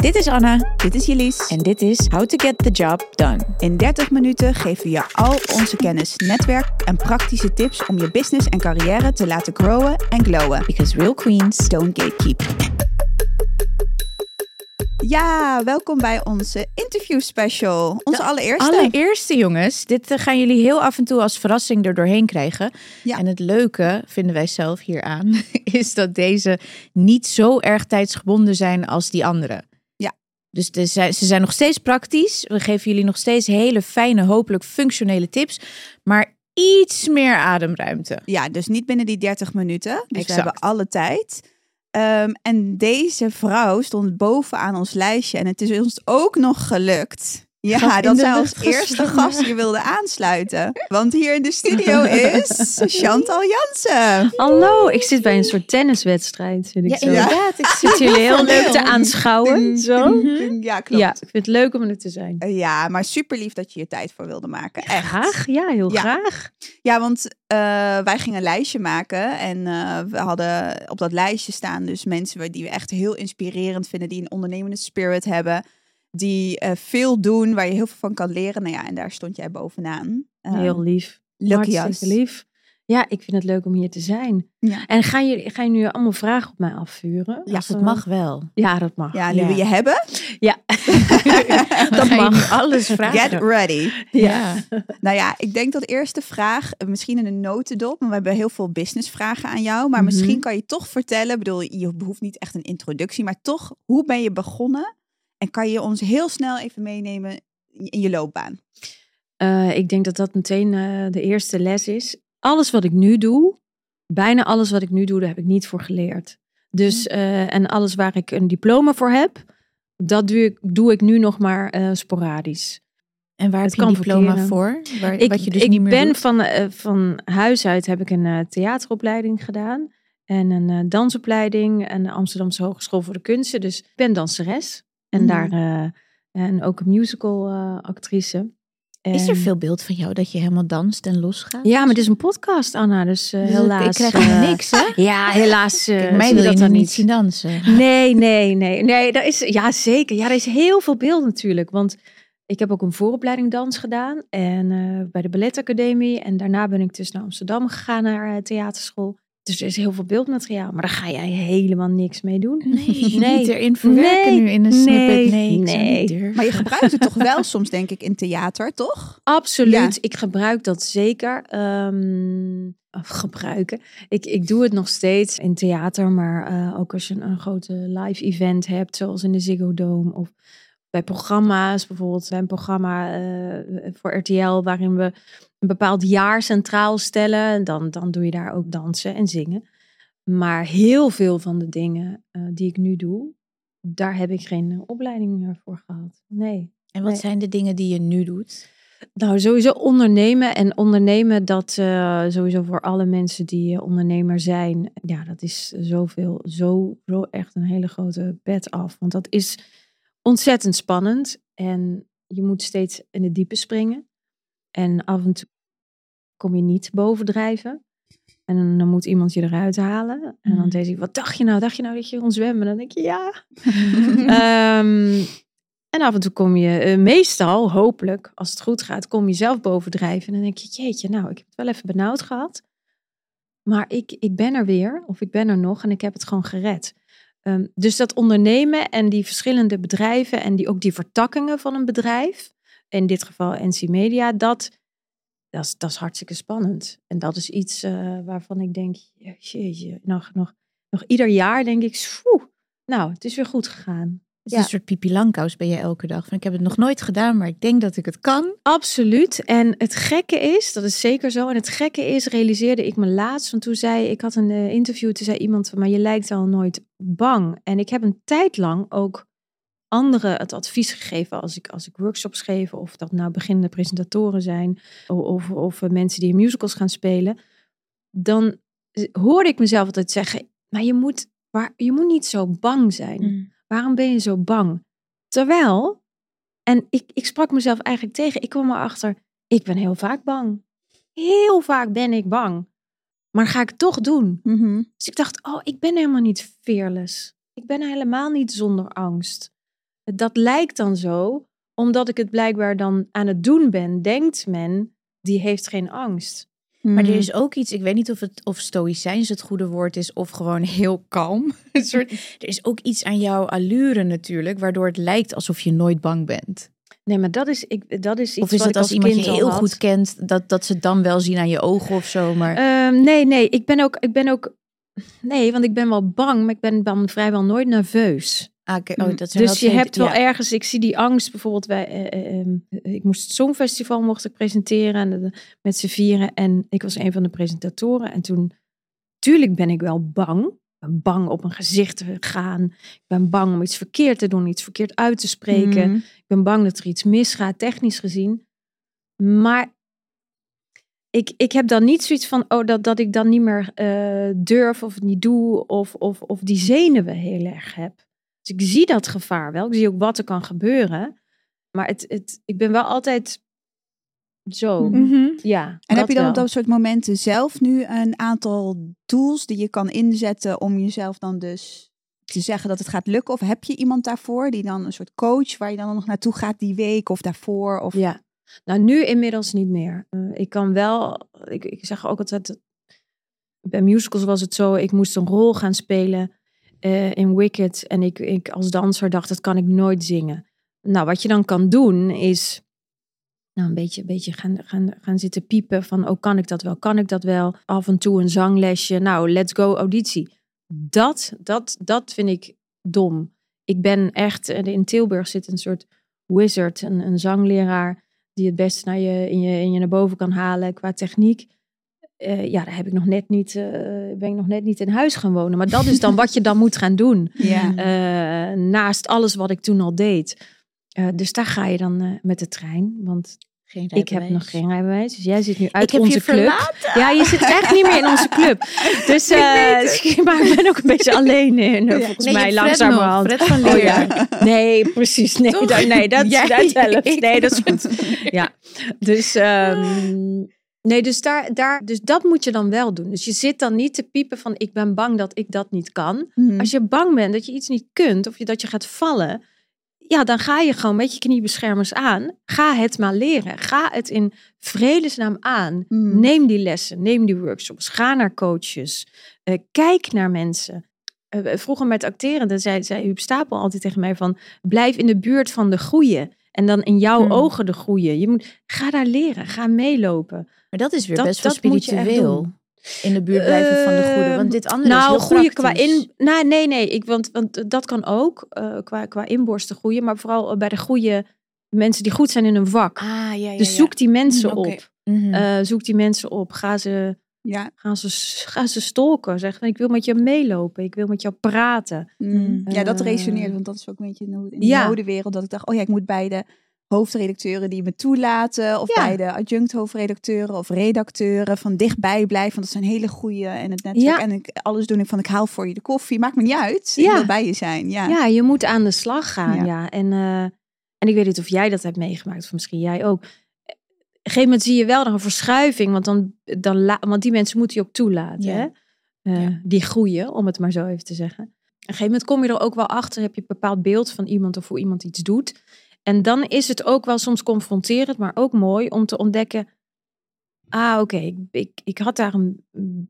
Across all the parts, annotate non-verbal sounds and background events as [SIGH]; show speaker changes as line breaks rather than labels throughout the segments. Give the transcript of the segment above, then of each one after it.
Dit is Anna
Dit is Jelise.
en dit is How to Get the Job Done.
In 30 minuten geven we je al onze kennis, netwerk en praktische tips om je business en carrière te laten growen en glowen.
Because real queens
Don't gatekeep. Ja, welkom bij onze interview special. Onze allereerste.
Allereerste jongens, dit eh, gaan jullie heel af en toe als verrassing er doorheen krijgen.
Ja.
En het leuke, vinden wij zelf hieraan, [LAUGHS] is dat deze niet zo erg tijdsgebonden zijn als die andere.
Ja.
Dus de- ze zijn nog steeds praktisch. We geven jullie nog steeds hele fijne, hopelijk functionele tips. Maar iets meer ademruimte.
Ja, dus niet binnen die 30 minuten. Dus
Exact.
we hebben alle tijd. Ehm, en deze vrouw stond bovenaan ons lijstje. En het is ons ook nog gelukt. Ja, dat zij als eerste gast hier wilde aansluiten. Want hier in de studio [LAUGHS] is Chantal Jansen.
Hallo, ik zit bij een soort tenniswedstrijd. Zit ik
Ja,
zo.
inderdaad. Ik
Zit jullie [LAUGHS] heel leuk te aanschouwen? Zo.
Ja, klopt.
Ja, ik vind het leuk om er te zijn.
Eh, Ja, maar super lief dat je hier tijd voor wilde maken. Echt.
Graag, ja, heel
Ja.
graag.
Ja, want eh, wij gingen een lijstje maken. En eh, we hadden op dat lijstje staan dus mensen die we echt heel inspirerend vinden. Die een ondernemende spirit hebben. Die eh, veel doen, waar je heel veel van kan leren. Nou ja, en daar stond jij bovenaan. Eh,
Heel lief.
lucky
lief. Ja, ik vind het leuk om hier te zijn.
Ja.
En gaan jullie, gaan jullie allemaal vragen op mij afvuren?
Ja, dat mag wel.
Ja, dat mag.
Ja, nu
Ja.
we je hebben,
Ja. [LAUGHS]
Dat
mag.
alles vragen.
get ready.
ja.
Nou ja, ik denk dat eerste vraag, eh, misschien in een notendop, maar we hebben heel veel businessvragen aan jou. Maar
Mhm.
misschien kan je toch vertellen, ik bedoel, je behoeft niet echt een introductie, maar toch, hoe ben je begonnen? En kan je ons heel snel even meenemen in je loopbaan?
Eh, ik denk dat dat meteen eh, de eerste les is. Alles wat ik nu doe, bijna alles wat ik nu doe, daar heb ik niet voor geleerd. Dus, eh, en alles waar ik een diploma voor heb, dat doe ik, doe ik nu nog maar eh, sporadisch.
En waar
Het
heb je
kan
diploma
verkeren.
voor? Waar,
Ik,
wat je dus
ik
niet meer
ben
doet?
van, eh, van huis uit heb ik een eh, theateropleiding gedaan. En een eh, dansopleiding en de Amsterdamse Hogeschool voor de Kunsten. Dus ik ben danseres. En
Mhm.
daar eh, en ook een musical eh, actrice.
Is er veel beeld van jou dat je helemaal danst en losgaat?
Ja, maar het is een podcast, Anna. Dus,
Dus
helaas.
Ik krijg
eh,
niks, hè? [LAUGHS]
Ja, helaas.
Kijk,
zie
mij wil je
dat dan
niet zien dansen.
Nee, [LAUGHS] nee, nee. nee dat is, ja, zeker. Ja, er is heel veel beeld natuurlijk. Want ik heb ook een vooropleiding dans gedaan. En bij de balletacademie. En daarna ben ik dus naar Amsterdam gegaan, naar theaterschool. Dus er is heel veel beeldmateriaal. Maar daar ga jij helemaal niks mee doen.
Nee,
Nee.
niet erin verwerken
Nee.
nu in een
Nee.
snippet. Nee,
Nee.
durven.
Maar je [LAUGHS] gebruikt het toch wel soms, denk ik, in theater, toch?
Absoluut.
Ja.
Ik gebruik dat zeker. Ehm, of gebruiken. Ik, ik doe het nog steeds in theater, maar eh, ook als je een, een grote live event hebt, zoals in de Ziggo Dome of bij programma's, bijvoorbeeld bij een programma eh, voor RTL waarin we een bepaald jaar centraal stellen, dan, dan doe je daar ook dansen en zingen. Maar heel veel van de dingen eh, die ik nu doe, daar heb ik geen eh, opleiding eh, voor gehad. Nee.
En wat
Nee.
zijn de dingen die je nu doet?
Nou, sowieso ondernemen. En ondernemen, dat sowieso voor alle mensen die ondernemer zijn. Ja, dat is zoveel, zo, zo echt een hele grote pet af. Want dat is ontzettend spannend. En je moet steeds in het diepe springen. En af en toe kom je niet bovendrijven. En dan, moet iemand je eruit halen. En dan
Mhm.
zegt hij, wat dacht je nou? Dacht je nou dat je kon zwemmen? Dan denk je, ja. [LAUGHS] Ehm, en af en toe kom je, eh, meestal, hopelijk, als het goed gaat, kom je zelf bovendrijven. En dan denk je, jeetje, nou, ik heb het wel even benauwd gehad. Maar ik, ik ben er weer, of ik ben er nog en ik heb het gewoon gered. Ehm, dus dat ondernemen en die verschillende bedrijven en die, ook die vertakkingen van een bedrijf, in dit geval NC Media, dat, dat, is, dat is hartstikke spannend. En dat is iets eh, waarvan ik denk, jeetje, nog, nog, nog ieder jaar denk ik, "Sfoe, nou, het is weer goed gegaan.
Het is
Ja.
een soort Pipi Langkous ben je elke dag. Van, ik heb het nog nooit gedaan, maar ik denk dat ik het kan.
Absoluut. En het gekke is, dat is zeker zo. En het gekke is, realiseerde ik me laatst. Want toen zei ik had een eh, interview, toen zei iemand maar je lijkt al nooit bang. En ik heb een tijd lang ook anderen het advies gegeven als ik, als ik workshops geef. Of dat nou beginnende presentatoren zijn. Of, of, of eh, mensen die in musicals gaan spelen. Dan hoorde ik mezelf altijd zeggen, maar je moet, waar, je moet niet zo bang zijn. Waarom ben je zo bang? Terwijl, en ik, ik sprak mezelf eigenlijk tegen, ik kwam erachter, ik ben heel vaak bang. Heel vaak ben ik bang. Maar ga ik het toch doen?
Mhm.
Dus ik dacht, oh, ik ben helemaal niet fearless. ik ben helemaal niet zonder angst. Dat lijkt dan zo, omdat ik het blijkbaar dan aan het doen ben, denkt men, die heeft geen angst.
Maar
Hmm.
er is ook iets, ik weet niet of het of stoïcijns het goede woord is of gewoon heel kalm. [LAUGHS] Een soort, er is ook iets aan jouw allure natuurlijk, waardoor het lijkt alsof je nooit bang bent.
Nee, maar dat is, ik, dat is iets
Of is
ik
als
als
iemand je heel goed kent, dat, dat ze het dan wel zien aan je ogen of zo. Maar
Ehm, nee, nee, ik ben ook, ik ben ook, [LAUGHS] nee, want ik ben wel bang, maar ik ben dan vrijwel nooit nerveus.
Ah, oh, dat zijn wel
dus je hebt wel
ja.
ergens, ik zie die angst bijvoorbeeld bij, eh, eh, ehm, ik moest het Songfestival mocht ik presenteren en, met z'n vieren en ik was een van de presentatoren en toen, tuurlijk ben ik wel bang. Ik ben bang op een gezicht te gaan. Ik ben bang om iets verkeerd te doen, iets verkeerd uit te spreken.
Hmm.
Ik ben bang dat er iets misgaat, technisch gezien. Maar ik, ik heb dan niet zoiets van, oh, dat, dat ik dan niet meer eh, durf of niet doe, of, of, of die zenuwen heel erg heb. Dus ik zie dat gevaar wel. Ik zie ook wat er kan gebeuren. Maar het, het, ik ben wel altijd zo.
Mhm.
Ja.
En heb je dan
wel.
op dat soort momenten zelf nu een aantal tools die je kan inzetten om jezelf dan dus te zeggen dat het gaat lukken? Of heb je iemand daarvoor die dan een soort coach waar je dan nog naartoe gaat die week of daarvoor? Of...
Ja. Nou, nu inmiddels niet meer. Eh, ik kan wel, ik, ik zeg ook altijd, bij musicals was het zo, ik moest een rol gaan spelen eh, in Wicked. En ik, ik als danser dacht, dat kan ik nooit zingen. Nou, wat je dan kan doen is nou, een beetje, beetje gaan, gaan, gaan zitten piepen van, oh, kan ik dat wel? Kan ik dat wel? Af en toe een zanglesje. Nou, let's go auditie. Dat, dat, dat vind ik dom. Ik ben echt, eh, in Tilburg zit een soort wizard, een, een zangleraar die het best naar je, in, je, in je naar boven kan halen qua techniek. Eh, ja, daar heb ik nog net niet, eh, ben ik nog net niet in huis gaan wonen. Maar dat is dan wat je dan moet gaan doen. [LAUGHS]
Ja.
Eh, naast alles wat ik toen al deed. Dus daar ga je dan met de trein. Want
Geen
ik heb nog geen rijbewijs. Dus jij zit nu uit
Ik heb
onze
je
club.
verlaten.
Ja, je zit echt niet meer in onze club. Dus [LAUGHS] eh, [LAUGHS] maar ik ben ook een beetje alleen in, volgens
Nee,
mij langzamerhand.
Fred van
Oh, ja. Nee, precies. Nee, dat, nee dat,
Jij-
dat helpt. Nee, dat is goed. Ja, dus, ehm, nee, dus, daar, daar, dus dat moet je dan wel doen. Dus je zit dan niet te piepen van ik ben bang dat ik dat niet kan.
Mhm.
Als je bang bent dat je iets niet kunt of je, dat je gaat vallen, ja, dan ga je gewoon met je kniebeschermers aan. Ga het maar leren. Ga het in vredesnaam aan.
Mhm.
Neem die lessen, neem die workshops, ga naar coaches, eh, kijk naar mensen. Eh, vroeger met acteren, dan zei, zei Huub Stapel altijd tegen mij van, blijf in de buurt van de goeie. En dan in jouw
Hmm.
ogen de goeie. Je moet, ga daar leren, ga meelopen.
Maar dat is weer
Dat-
best wel spiritueel. In de buurt blijven van de goede. Want dit andere
nou,
is heel
goede qua in. Nou, nee, nee. Ik, want, want dat kan ook. eh, qua, qua inborsten goede. Maar vooral bij de goede mensen die goed zijn in een vak.
Ah, ja, ja,
dus
ja.
zoek die mensen
Mm,
op.
Mhm.
Eh, zoek die mensen op. Ga ze,
Ja.
ga ze, ga ze stalken. Zeg van ik wil met je meelopen. Ik wil met jou praten.
Mm. ja, dat
Eh,
resoneert, want dat is ook een beetje in de, in de modewereld dat ik dacht, oh ja, ik moet bij de hoofdredacteuren die me toelaten, of
Ja.
bij de adjunct hoofdredacteuren of redacteuren van dichtbij blijven, want dat zijn hele goede en het netwerk
Ja.
en ik alles doen ik van ik haal voor je de koffie, maakt me niet uit, ik
Ja.
wil bij je zijn, ja.
Ja, je moet aan de slag gaan.
Ja.
En, eh, en ik weet niet of jij dat hebt meegemaakt. Of misschien jij ook. Op een gegeven moment zie je wel nog een verschuiving. Want, dan, dan want die mensen moeten je ook toelaten. Hè? Eh. Die groeien, om het maar zo even te zeggen. Op een gegeven moment kom je er ook wel achter. Heb je een bepaald beeld van iemand of hoe iemand iets doet. En dan is het ook wel soms confronterend, maar ook mooi om te ontdekken. Ah, oké, ik, ik, ik had daar een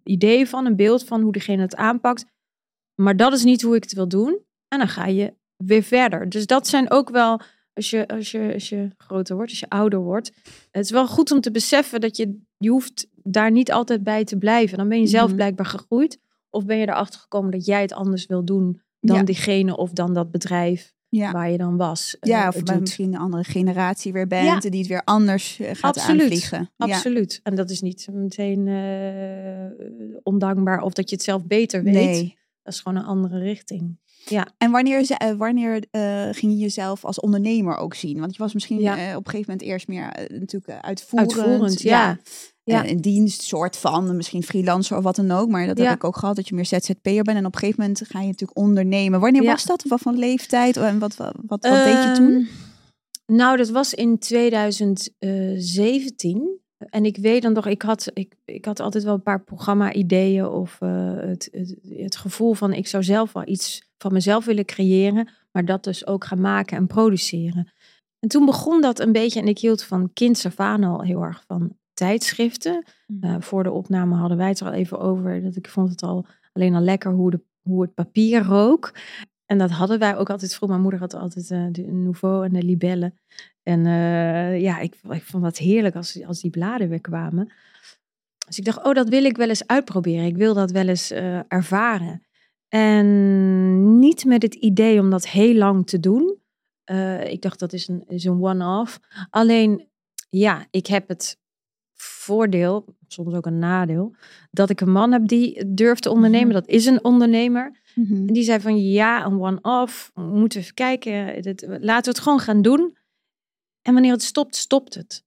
idee van, een beeld van hoe diegene het aanpakt. Maar dat is niet hoe ik het wil doen. En dan ga je weer verder. Dus dat zijn ook wel, als je, als je, als je groter wordt, als je ouder wordt. Het is wel goed om te beseffen dat je, je hoeft daar niet altijd bij te blijven. Dan ben je zelf
Mhm.
blijkbaar gegroeid. Of ben je erachter gekomen dat jij het anders wil doen dan
Ja.
diegene of dan dat bedrijf
Ja.
waar je dan was. eh,
Ja, of
het
bij
doet.
misschien een andere generatie weer bent
Ja.
en die het weer anders eh, gaat
Absoluut.
aanvliegen. Ja.
Absoluut. En dat is niet meteen eh, ondankbaar of dat je het zelf beter weet.
Nee.
Dat is gewoon een andere richting.
En wanneer, ze- eh, wanneer eh, ging je jezelf als ondernemer ook zien? Want je was misschien
Ja.
eh, op een gegeven moment eerst meer eh, natuurlijk eh, uitvoerend.
Uitvoerend, ja. Ja.
Eh, in dienst, soort van, misschien freelancer of wat dan ook. Maar dat
Ja.
heb ik ook gehad, dat je meer ZZP'er bent. En op een gegeven moment ga je natuurlijk ondernemen. Wanneer
Ja.
was dat? Wat voor leeftijd? En wat, wat, wat, wat deed je toen?
Ehm, Nou, dat was in 2017. En ik weet dan nog, ik had, ik, ik had altijd wel een paar programma-ideeën of eh, het, het, het gevoel van ik zou zelf wel iets van mezelf willen creëren, maar dat dus ook gaan maken en produceren. En toen begon dat een beetje, en ik hield van kind af al heel erg van tijdschriften.
Mhm.
Uh, voor de opname hadden wij het er al even over, dat ik vond het al alleen al lekker hoe, de, hoe het papier rook. En dat hadden wij ook altijd vroeg. Mijn moeder had altijd uh, de Nouveau en de Libelle. En uh, ja, ik, ik, vond dat heerlijk als, als die bladen weer kwamen. Dus ik dacht, oh, dat wil ik wel eens uitproberen. Ik wil dat wel eens uh, ervaren. En niet met het idee om dat heel lang te doen. Ik dacht, dat is een, is een one-off. Alleen, ja, ik heb het voordeel, soms ook een nadeel, dat ik een man heb die durft te ondernemen. Dat is een ondernemer.
Mhm.
En die zei van, ja, een one-off. We moeten even kijken. Dit, laten we het gewoon gaan doen. En wanneer het stopt, stopt het.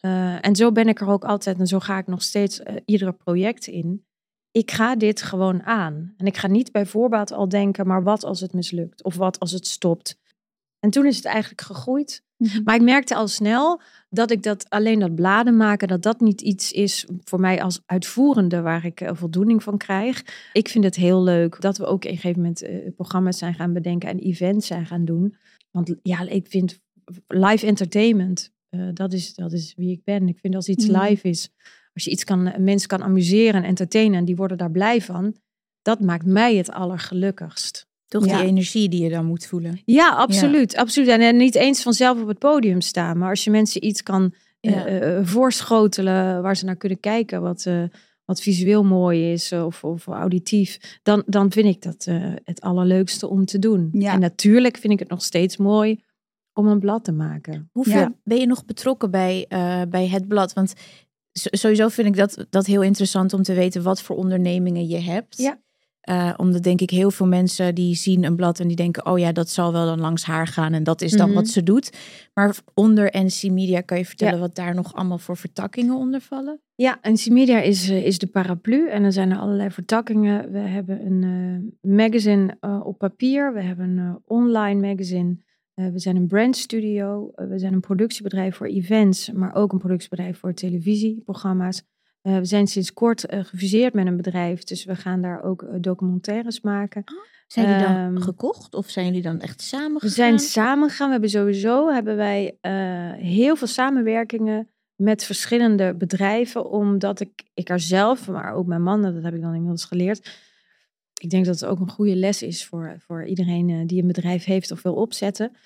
Uh, en zo ben ik er ook altijd, en zo ga ik nog steeds uh, iedere project in. Ik ga dit gewoon aan. En ik ga niet bij voorbaat al denken, maar wat als het mislukt? Of wat als het stopt? En toen is het eigenlijk gegroeid.
Mhm.
Maar ik merkte al snel dat ik dat alleen dat bladen maken, dat dat niet iets is voor mij als uitvoerende waar ik uh, voldoening van krijg. Ik vind het heel leuk dat we ook op een gegeven moment uh, programma's zijn gaan bedenken en events zijn gaan doen. Want ja, ik vind live entertainment, uh, dat, is, dat is wie ik ben. Ik vind als iets
Mhm.
live is, als je iets kan, mensen kan amuseren en entertainen en die worden daar blij van, dat maakt mij het allergelukkigst.
Toch
Ja.
die energie die je dan moet voelen.
Ja, absoluut. absoluut. En, en niet eens vanzelf op het podium staan. Maar als je mensen iets kan eh,
Ja.
eh, voorschotelen waar ze naar kunnen kijken, wat, eh, wat visueel mooi is eh, of, of auditief, dan, dan vind ik dat eh, het allerleukste om te doen.
Ja.
En natuurlijk vind ik het nog steeds mooi om een blad te maken.
Hoeveel ben je nog betrokken bij, eh, bij het blad? Want sowieso vind ik dat, dat heel interessant om te weten wat voor ondernemingen je hebt.
Ja.
Eh, omdat denk ik heel veel mensen die zien een blad en die denken, oh ja, dat zal wel dan langs haar gaan en dat is dan
Mhm.
wat ze doet. Maar onder NC Media kan je vertellen
Ja.
wat daar nog allemaal voor vertakkingen onder vallen?
Ja, en Media is, eh, is de paraplu en er zijn er allerlei vertakkingen. We hebben een eh, magazine op papier, we hebben een online magazine, we zijn een brandstudio, we zijn een productiebedrijf voor events, maar ook een productiebedrijf voor televisieprogramma's. Eh, we zijn sinds kort eh, gefuseerd met een bedrijf, dus we gaan daar ook eh, documentaires maken.
Zijn die dan
Ehm,
gekocht of zijn jullie dan echt samen
We
gegaan?
zijn samen gegaan. We hebben sowieso hebben wij heel veel samenwerkingen met verschillende bedrijven, omdat ik, ik er zelf, maar ook mijn man, dat heb ik dan inmiddels geleerd. Ik denk dat het ook een goede les is voor, voor iedereen die een bedrijf heeft of wil opzetten.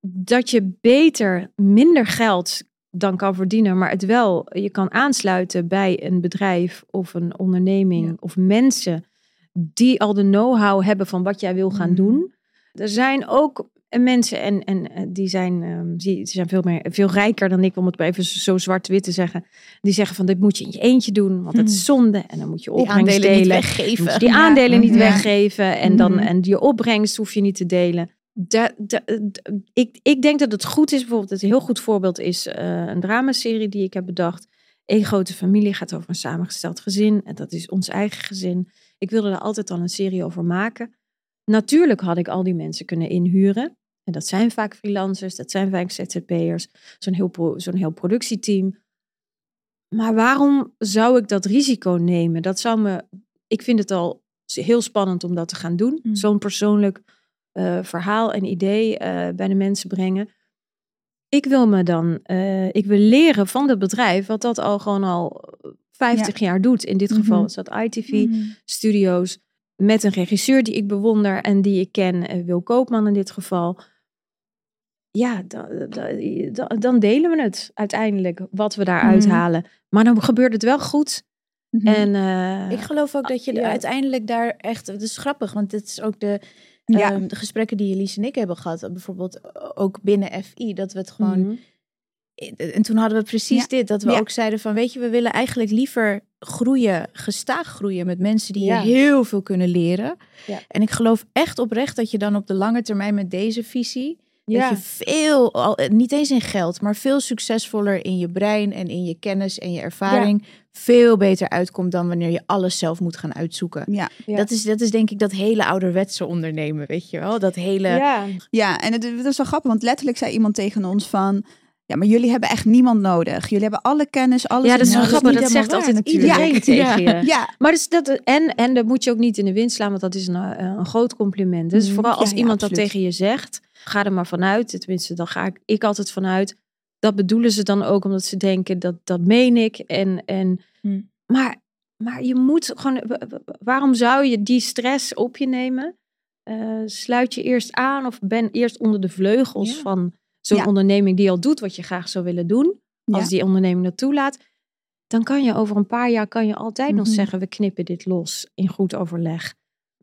Dat je beter minder geld dan kan verdienen, maar het wel je kan aansluiten bij een bedrijf of een onderneming
Ja.
of mensen die al de know-how hebben van wat jij wil gaan
Mhm.
doen. Er zijn ook mensen en, en eh, die zijn, ehm, die, zijn veel, meer, veel rijker dan ik, om het maar even zo zwart-wit te zeggen. Die zeggen van dit moet je in je eentje doen, want het is zonde. En dan moet je
Hmm. die
opbrengst
aandelen niet weggeven.
Die
Ja.
aandelen niet
Ja.
weggeven en, dan,
Mhm.
en je opbrengst hoef je niet te delen. Da- da- d- ik, ik denk dat het goed is, bijvoorbeeld een heel goed voorbeeld is eh, een dramaserie die ik heb bedacht. Eén grote familie gaat over een samengesteld gezin. En dat is ons eigen gezin. Ik wilde er altijd al een serie over maken. Natuurlijk had ik al die mensen kunnen inhuren. En dat zijn vaak freelancers, dat zijn vaak ZZP'ers, zo'n heel, pro- zo'n heel productieteam. Maar waarom zou ik dat risico nemen? Dat zou me, ik vind het al heel spannend om dat te gaan doen.
Mm.
Zo'n persoonlijk eh, verhaal en idee eh, bij de mensen brengen. Ik wil me dan, eh, ik wil leren van het bedrijf, wat dat al gewoon al 50 jaar doet. In dit geval
Mhm.
is dat ITV
Mhm.
studio's met een regisseur die ik bewonder en die ik ken, Wil Koopman in dit geval. Ja, da- da- da- dan delen we het uiteindelijk, wat we daaruit
Mhm.
halen. Maar dan gebeurt het wel goed. En, eh,
Ik geloof ook dat je
ja.
uiteindelijk daar echt. Het is grappig, want dit is ook de,
Ja.
ehm, de gesprekken die Elise en ik hebben gehad. Bijvoorbeeld ook binnen FI. Dat we het gewoon.
mhm.
En toen hadden we precies
Ja.
dit. Dat we
Ja.
ook zeiden van weet je, we willen eigenlijk liever groeien, gestaag groeien met mensen die
Ja.
je heel veel kunnen leren.
Ja.
En ik geloof echt oprecht dat je dan op de lange termijn met deze visie.
Ja.
Dat je veel, al, eh, niet eens in geld, maar veel succesvoller in je brein en in je kennis en je ervaring. Veel beter uitkomt dan wanneer je alles zelf moet gaan uitzoeken.
ja.
Ja.
Dat, is, dat is denk ik dat hele ouderwetse ondernemen, weet je wel? Dat hele...
ja.
Ja, en het, het was wel grappig, want letterlijk zei iemand tegen ons van... Ja, maar jullie hebben echt niemand nodig. Jullie hebben alle kennis, alles.
Ja, dat is wel grappig. Dat zegt altijd
waar
iedereen
natuurlijk.
tegen je.
Ja,
Maar dus dat, en, en dat moet je ook niet in de wind slaan, want dat is een, eh, een groot compliment. Dus
Mhm.
vooral als iemand dat tegen je zegt, ga er maar vanuit. Tenminste, dan ga ik, ik altijd vanuit. Dat bedoelen ze dan ook omdat ze denken dat dat meen ik. En, en,
Hm.
maar, maar je moet gewoon, waarom zou je die stress op je nemen? Eh, sluit je eerst aan of ben eerst onder de vleugels
Ja.
van zo'n
Ja.
onderneming die al doet wat je graag zou willen doen. Als
Ja.
die onderneming dat toelaat. Dan kan je over een paar jaar kan je altijd nog
Mhm.
zeggen, we knippen dit los in goed overleg.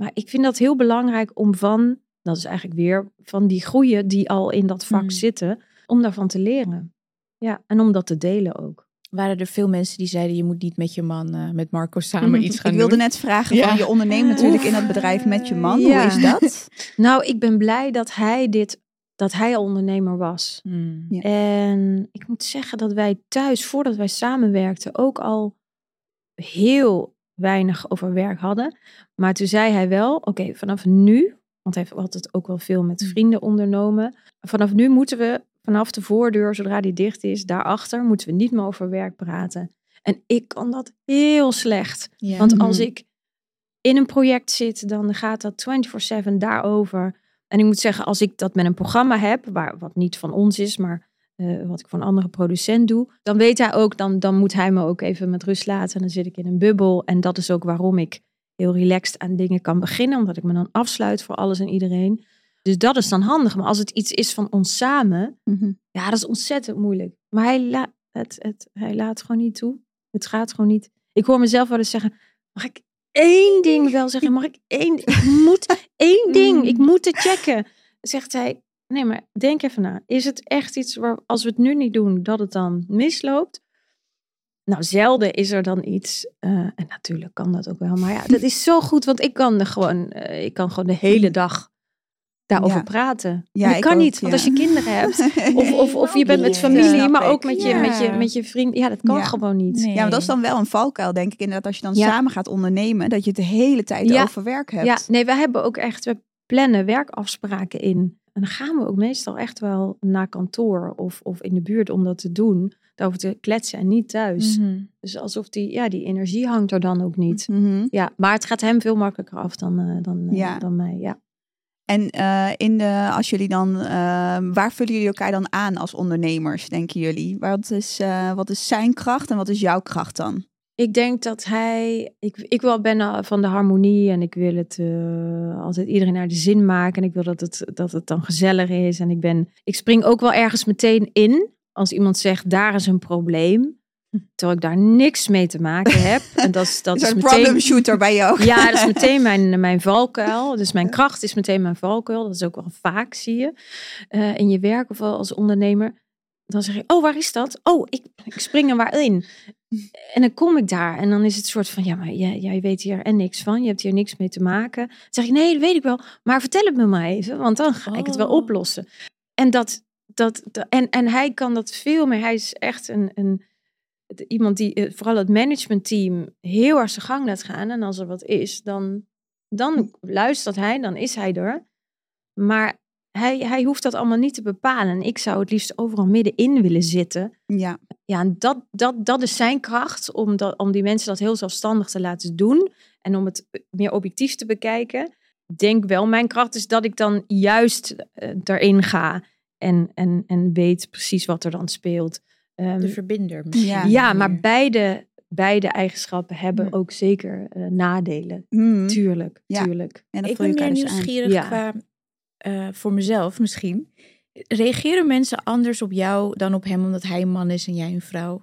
Maar ik vind dat heel belangrijk om van, dat is eigenlijk weer van die groeien die al in dat vak
Mm.
zitten, om daarvan te leren. Ja, en om dat te delen ook.
Waren er veel mensen die zeiden je moet niet met je man, eh, met Marco [LAUGHS] samen iets gaan
ik wilde
doen?
net vragen
Ja.
van je onderneemt natuurlijk in dat bedrijf met je man.
Ja.
Hoe is dat? [LAUGHS]
Nou, ik ben blij dat hij dit, dat hij al ondernemer was.
Ja.
En ik moet zeggen dat wij thuis, voordat wij samenwerkten, ook al heel weinig over werk hadden. Maar toen zei hij wel, oké, vanaf nu, want hij heeft altijd ook wel veel met
Mm.
vrienden ondernomen. Vanaf nu moeten we vanaf de voordeur, zodra die dicht is, daarachter moeten we niet meer over werk praten. En ik kan dat heel slecht.
Ja.
Want als
Mhm.
ik in een project zit, dan gaat dat 24/7 daarover. En ik moet zeggen, als ik dat met een programma heb, waar, wat niet van ons is, maar eh, wat ik voor een andere producent doe, dan weet hij ook, dan, dan moet hij me ook even met rust laten. En dan zit ik in een bubbel. En dat is ook waarom ik heel relaxed aan dingen kan beginnen, omdat ik me dan afsluit voor alles en iedereen. Dus dat is dan handig. Maar als het iets is van ons samen,
Mhm.
ja, dat is ontzettend moeilijk. Maar hij, la het, het, hij laat gewoon niet toe. Het gaat gewoon niet. Ik hoor mezelf wel eens zeggen, mag ik één ding wel zeggen? Mag ik één, ik moet één [LAUGHS] ding, ik moet het checken. Zegt hij, nee, maar denk even na. Is het echt iets waar, als we het nu niet doen, dat het dan misloopt? Nou, zelden is er dan iets. eh, en natuurlijk kan dat ook wel. Maar ja, dat is zo goed, want ik kan er gewoon, eh, ik kan gewoon de hele dag daarover
Ja.
praten.
Ja, ik
kan
ook,
niet, want
ja.
als je kinderen hebt, [LAUGHS] of, of, of je bent met familie, maar ook met je,
Ja.
met je, met je vriend. Ja, dat kan
Ja.
gewoon niet.
Nee.
Ja, maar dat is dan wel een valkuil, denk ik inderdaad, als je dan
Ja.
samen gaat ondernemen, dat je het de hele tijd
Ja.
over werk hebt.
Ja, nee, we hebben ook echt, we plannen werkafspraken in. En dan gaan we ook meestal echt wel naar kantoor of, of in de buurt om dat te doen. Daarover te kletsen en niet thuis.
Mhm.
Dus alsof die, ja, die energie hangt er dan ook niet.
Mhm.
Ja, maar het gaat hem veel makkelijker af dan, eh, dan, eh,
Ja.
dan mij. Ja.
En eh, in de, als jullie dan, waar vullen jullie elkaar dan aan als ondernemers, denken jullie? Wat is, wat is zijn kracht en wat is jouw kracht dan?
Ik denk dat hij. Ik, ik wel ben van de harmonie en ik wil het altijd iedereen naar de zin maken. En ik wil dat het, dat het dan gezellig is. En ik ben. Ik spring ook wel ergens meteen in als iemand zegt daar is een probleem. Terwijl ik daar niks mee te maken heb. [LAUGHS] En dat, is- dat
is
is
een
meteen.
problem shooter bij jou.
Ja, dat is meteen mijn, [LAUGHS] mijn valkuil. Dus mijn kracht is meteen mijn valkuil. Dat is ook wel vaak, zie je. eh, in je werk of wel als ondernemer. Dan zeg je, oh, waar is dat? Oh, ik, ik spring er maar in. En dan kom ik daar en dan is het soort van, ja, maar jij, jij weet hier en niks van. Je hebt hier niks mee te maken. Dan zeg ik, nee, dat weet ik wel. Maar vertel het me maar even, want dan ga ik het wel
Oh.
oplossen. En, dat, dat, dat- en, en hij kan dat veel meer. Hij is echt een, een, iemand die eh, vooral het managementteam heel erg zijn gang laat gaan. En als er wat is, dan, dan luistert hij, dan is hij er. Maar hij, hij hoeft dat allemaal niet te bepalen. En ik zou het liefst overal middenin willen zitten.
Ja,
Ja, en dat, dat, dat is zijn kracht, om, dat, om die mensen dat heel zelfstandig te laten doen. En om het meer objectief te bekijken. Ik denk wel, mijn kracht is dat ik dan juist eh, erin ga. En, en, en weet precies wat er dan speelt. Ehm,
De verbinder misschien.
Ja.
ja, maar beide, beide eigenschappen hebben
Hm.
ook zeker eh, nadelen.
Mhm.
Tuurlijk,
Ja.
tuurlijk.
En dat
Ik ben meer nieuwsgierig
Ja.
qua, eh, voor mezelf misschien. Reageren mensen anders op jou dan op hem omdat hij een man is en jij een vrouw?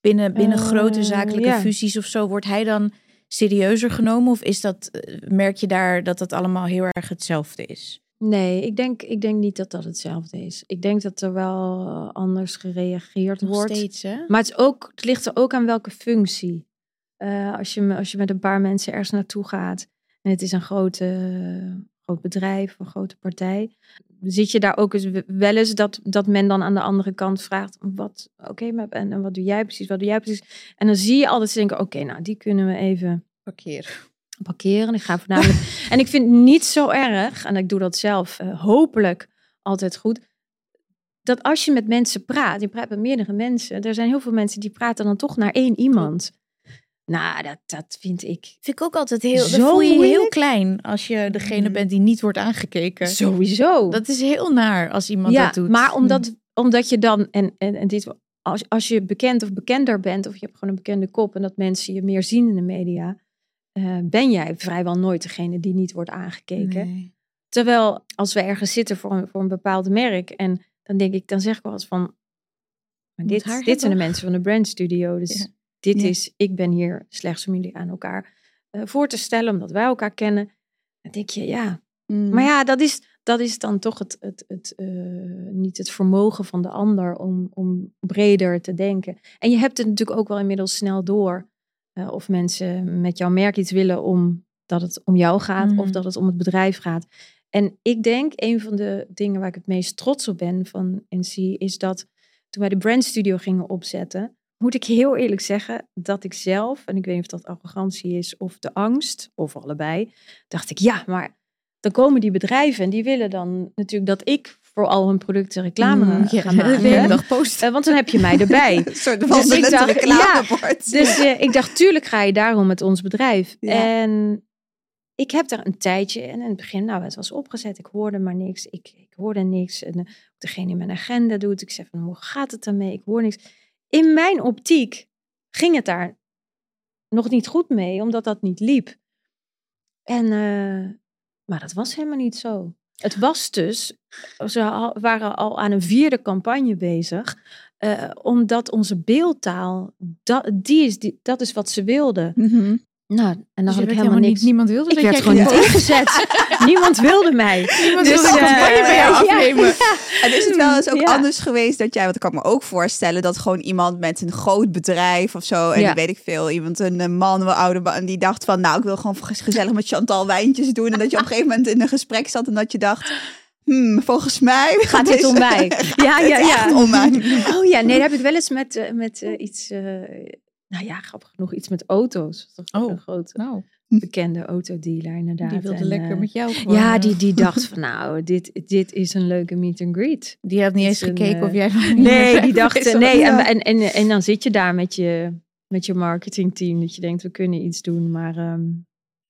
Binnen, binnen
Eh,
grote zakelijke fusies of zo, wordt hij dan serieuzer genomen? Of is dat, merk je daar dat het allemaal heel erg hetzelfde is?
Nee, ik denk, ik denk niet dat dat hetzelfde is. Ik denk dat er wel eh, anders gereageerd
Nog
wordt.
steeds, hè?
Maar het, is ook, het ligt er ook aan welke functie. Eh, als, je, als je met een paar mensen ergens naartoe gaat en het is een grote, groot bedrijf, een grote partij, zit je daar ook eens wel eens dat, dat men dan aan de andere kant vraagt: wat, oké, maar en, en wat doe jij precies? Wat doe jij precies? En dan zie je altijd ze denken: oké, nou die kunnen we even
Parkeer.
parkeren. Ik ga voornamelijk. [LAUGHS] en ik vind het niet zo erg, en ik doe dat zelf eh, hopelijk altijd goed. dat als je met mensen praat, je praat met meerdere mensen, er zijn heel veel mensen die praten dan toch naar één iemand. Nou, dat, dat vind ik
Vind ik ook altijd heel,
Zo
voel je je heel klein als je degene
Mm.
bent die niet wordt aangekeken.
sowieso.
Dat is heel naar als iemand
ja,
dat doet.
maar omdat, omdat je dan, en, en, en dit, als, als je bekend of bekender bent, of je hebt gewoon een bekende kop en dat mensen je meer zien in de media, eh, ben jij vrijwel nooit degene die niet wordt aangekeken.
Nee.
Terwijl als we ergens zitten voor een, voor een bepaald merk en dan denk ik, dan zeg ik wel eens van, maar dit, dit zijn de mensen van de brandstudio. Dus
Ja.
dit
Ja.
is, ik ben hier slechts om jullie aan elkaar eh, voor te stellen, omdat wij elkaar kennen. Dan denk je, ja,
Mm.
maar ja, dat is, dat is dan toch het, het, het, eh, niet het vermogen van de ander om, om breder te denken. En je hebt het natuurlijk ook wel inmiddels snel door eh, of mensen met jouw merk iets willen omdat het om jou gaat of
Mhm.
dat het om het bedrijf gaat. En ik denk, een van de dingen waar ik het meest trots op ben van NC, is dat toen wij de brandstudio gingen opzetten, moet ik heel eerlijk zeggen dat ik zelf, en ik weet niet of dat arrogantie is of de angst, of allebei, dacht ik, ja, maar dan komen die bedrijven en die willen dan natuurlijk dat ik voor al hun producten reclame
Mm,
Ja,
maken. [LAUGHS]
de dag posten.
Eh, want dan heb je mij erbij. [LAUGHS]
Een soort
Dus
van
ik dacht,
reclamebord.
Dus eh, ik dacht, tuurlijk ga je daarom met ons bedrijf.
Ja.
En ik heb daar een tijdje, en in het begin, nou, het was opgezet, ik hoorde maar niks. Ik, ik hoorde niks. En eh, degene in mijn agenda doet, ik zeg van, hoe gaat het daarmee? Ik hoor niks. In mijn optiek ging het daar nog niet goed mee, omdat dat niet liep. En, maar dat was helemaal niet zo. Het was dus, ze waren al aan een vierde campagne bezig, eh, omdat onze beeldtaal, dat, die is, die, dat is wat ze wilden.
Mhm.
Nou, en dan
Dus
had ik helemaal niks.
niet, niemand wilde
ik
dat
werd gewoon niet ingezet. [LAUGHS] Niemand wilde mij.
Niemand
Dus,
wilde campagne bij jou [LAUGHS]
ja,
afnemen.
En is het wel eens ook
Ja.
anders geweest dat jij, want ik kan me ook voorstellen dat gewoon iemand met een groot bedrijf of zo, en weet ik veel, iemand, een man, een oude man, die dacht van, nou, ik wil gewoon gezellig met Chantal wijntjes doen. En dat je op een gegeven moment in een gesprek zat en dat je dacht, hmm, volgens mij
Gaat dit om mij? [LAUGHS] Ja, ja,
Het
ja.
echt om mij.
Oh ja, nee, dat heb ik wel eens met, eh, met eh, iets, eh, nou ja, grappig genoeg, iets met auto's. Dat
Oh.
een grote
Nou,
bekende autodealer inderdaad.
die wilde
En,
lekker
eh,
met jou gewoon.
Ja,
eh,
die, die dacht [LAUGHS] van nou, dit, dit is een leuke meet and greet.
Die had niet eens
een,
gekeken
eh,
of jij...
Nee, die dacht, nee,
Ja.
en, en, en, en dan zit je daar met je, met je marketingteam, dat je denkt, we kunnen iets doen, maar, ehm, nou,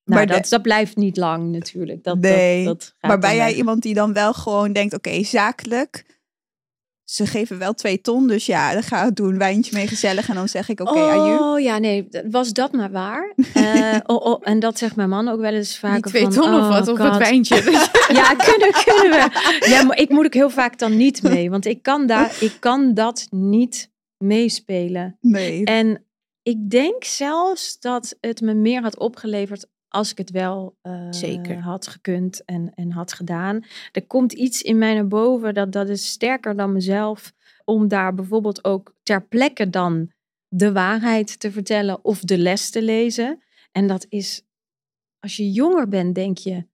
Maar de-
dat, dat blijft niet lang natuurlijk. Dat,
Nee,
dat, dat gaat
Maar ben jij
weg.
iemand die dan wel gewoon denkt, oké, zakelijk, ze geven wel twee ton, dus ja, dan ga ik doen, wijntje mee gezellig en dan zeg ik, oké, aju.
Oh ja, nee, was dat maar waar. [LAUGHS] Eh, oh, oh, en dat zegt mijn man ook wel eens vaker.
twee
van,
ton of
oh,
wat, of het wijntje. [LAUGHS]
Ja, kunnen, kunnen we. Ja, maar ik moet ook heel vaak dan niet mee, want ik kan, daar, [LAUGHS] ik kan dat niet meespelen.
Nee.
En ik denk zelfs dat het me meer had opgeleverd als ik het wel eh,
Zeker.
had gekund en, en had gedaan. Er komt iets in mij naar boven dat, dat is sterker dan mezelf. Om daar bijvoorbeeld ook ter plekke dan de waarheid te vertellen of de les te lezen. En dat is, als je jonger bent, denk je,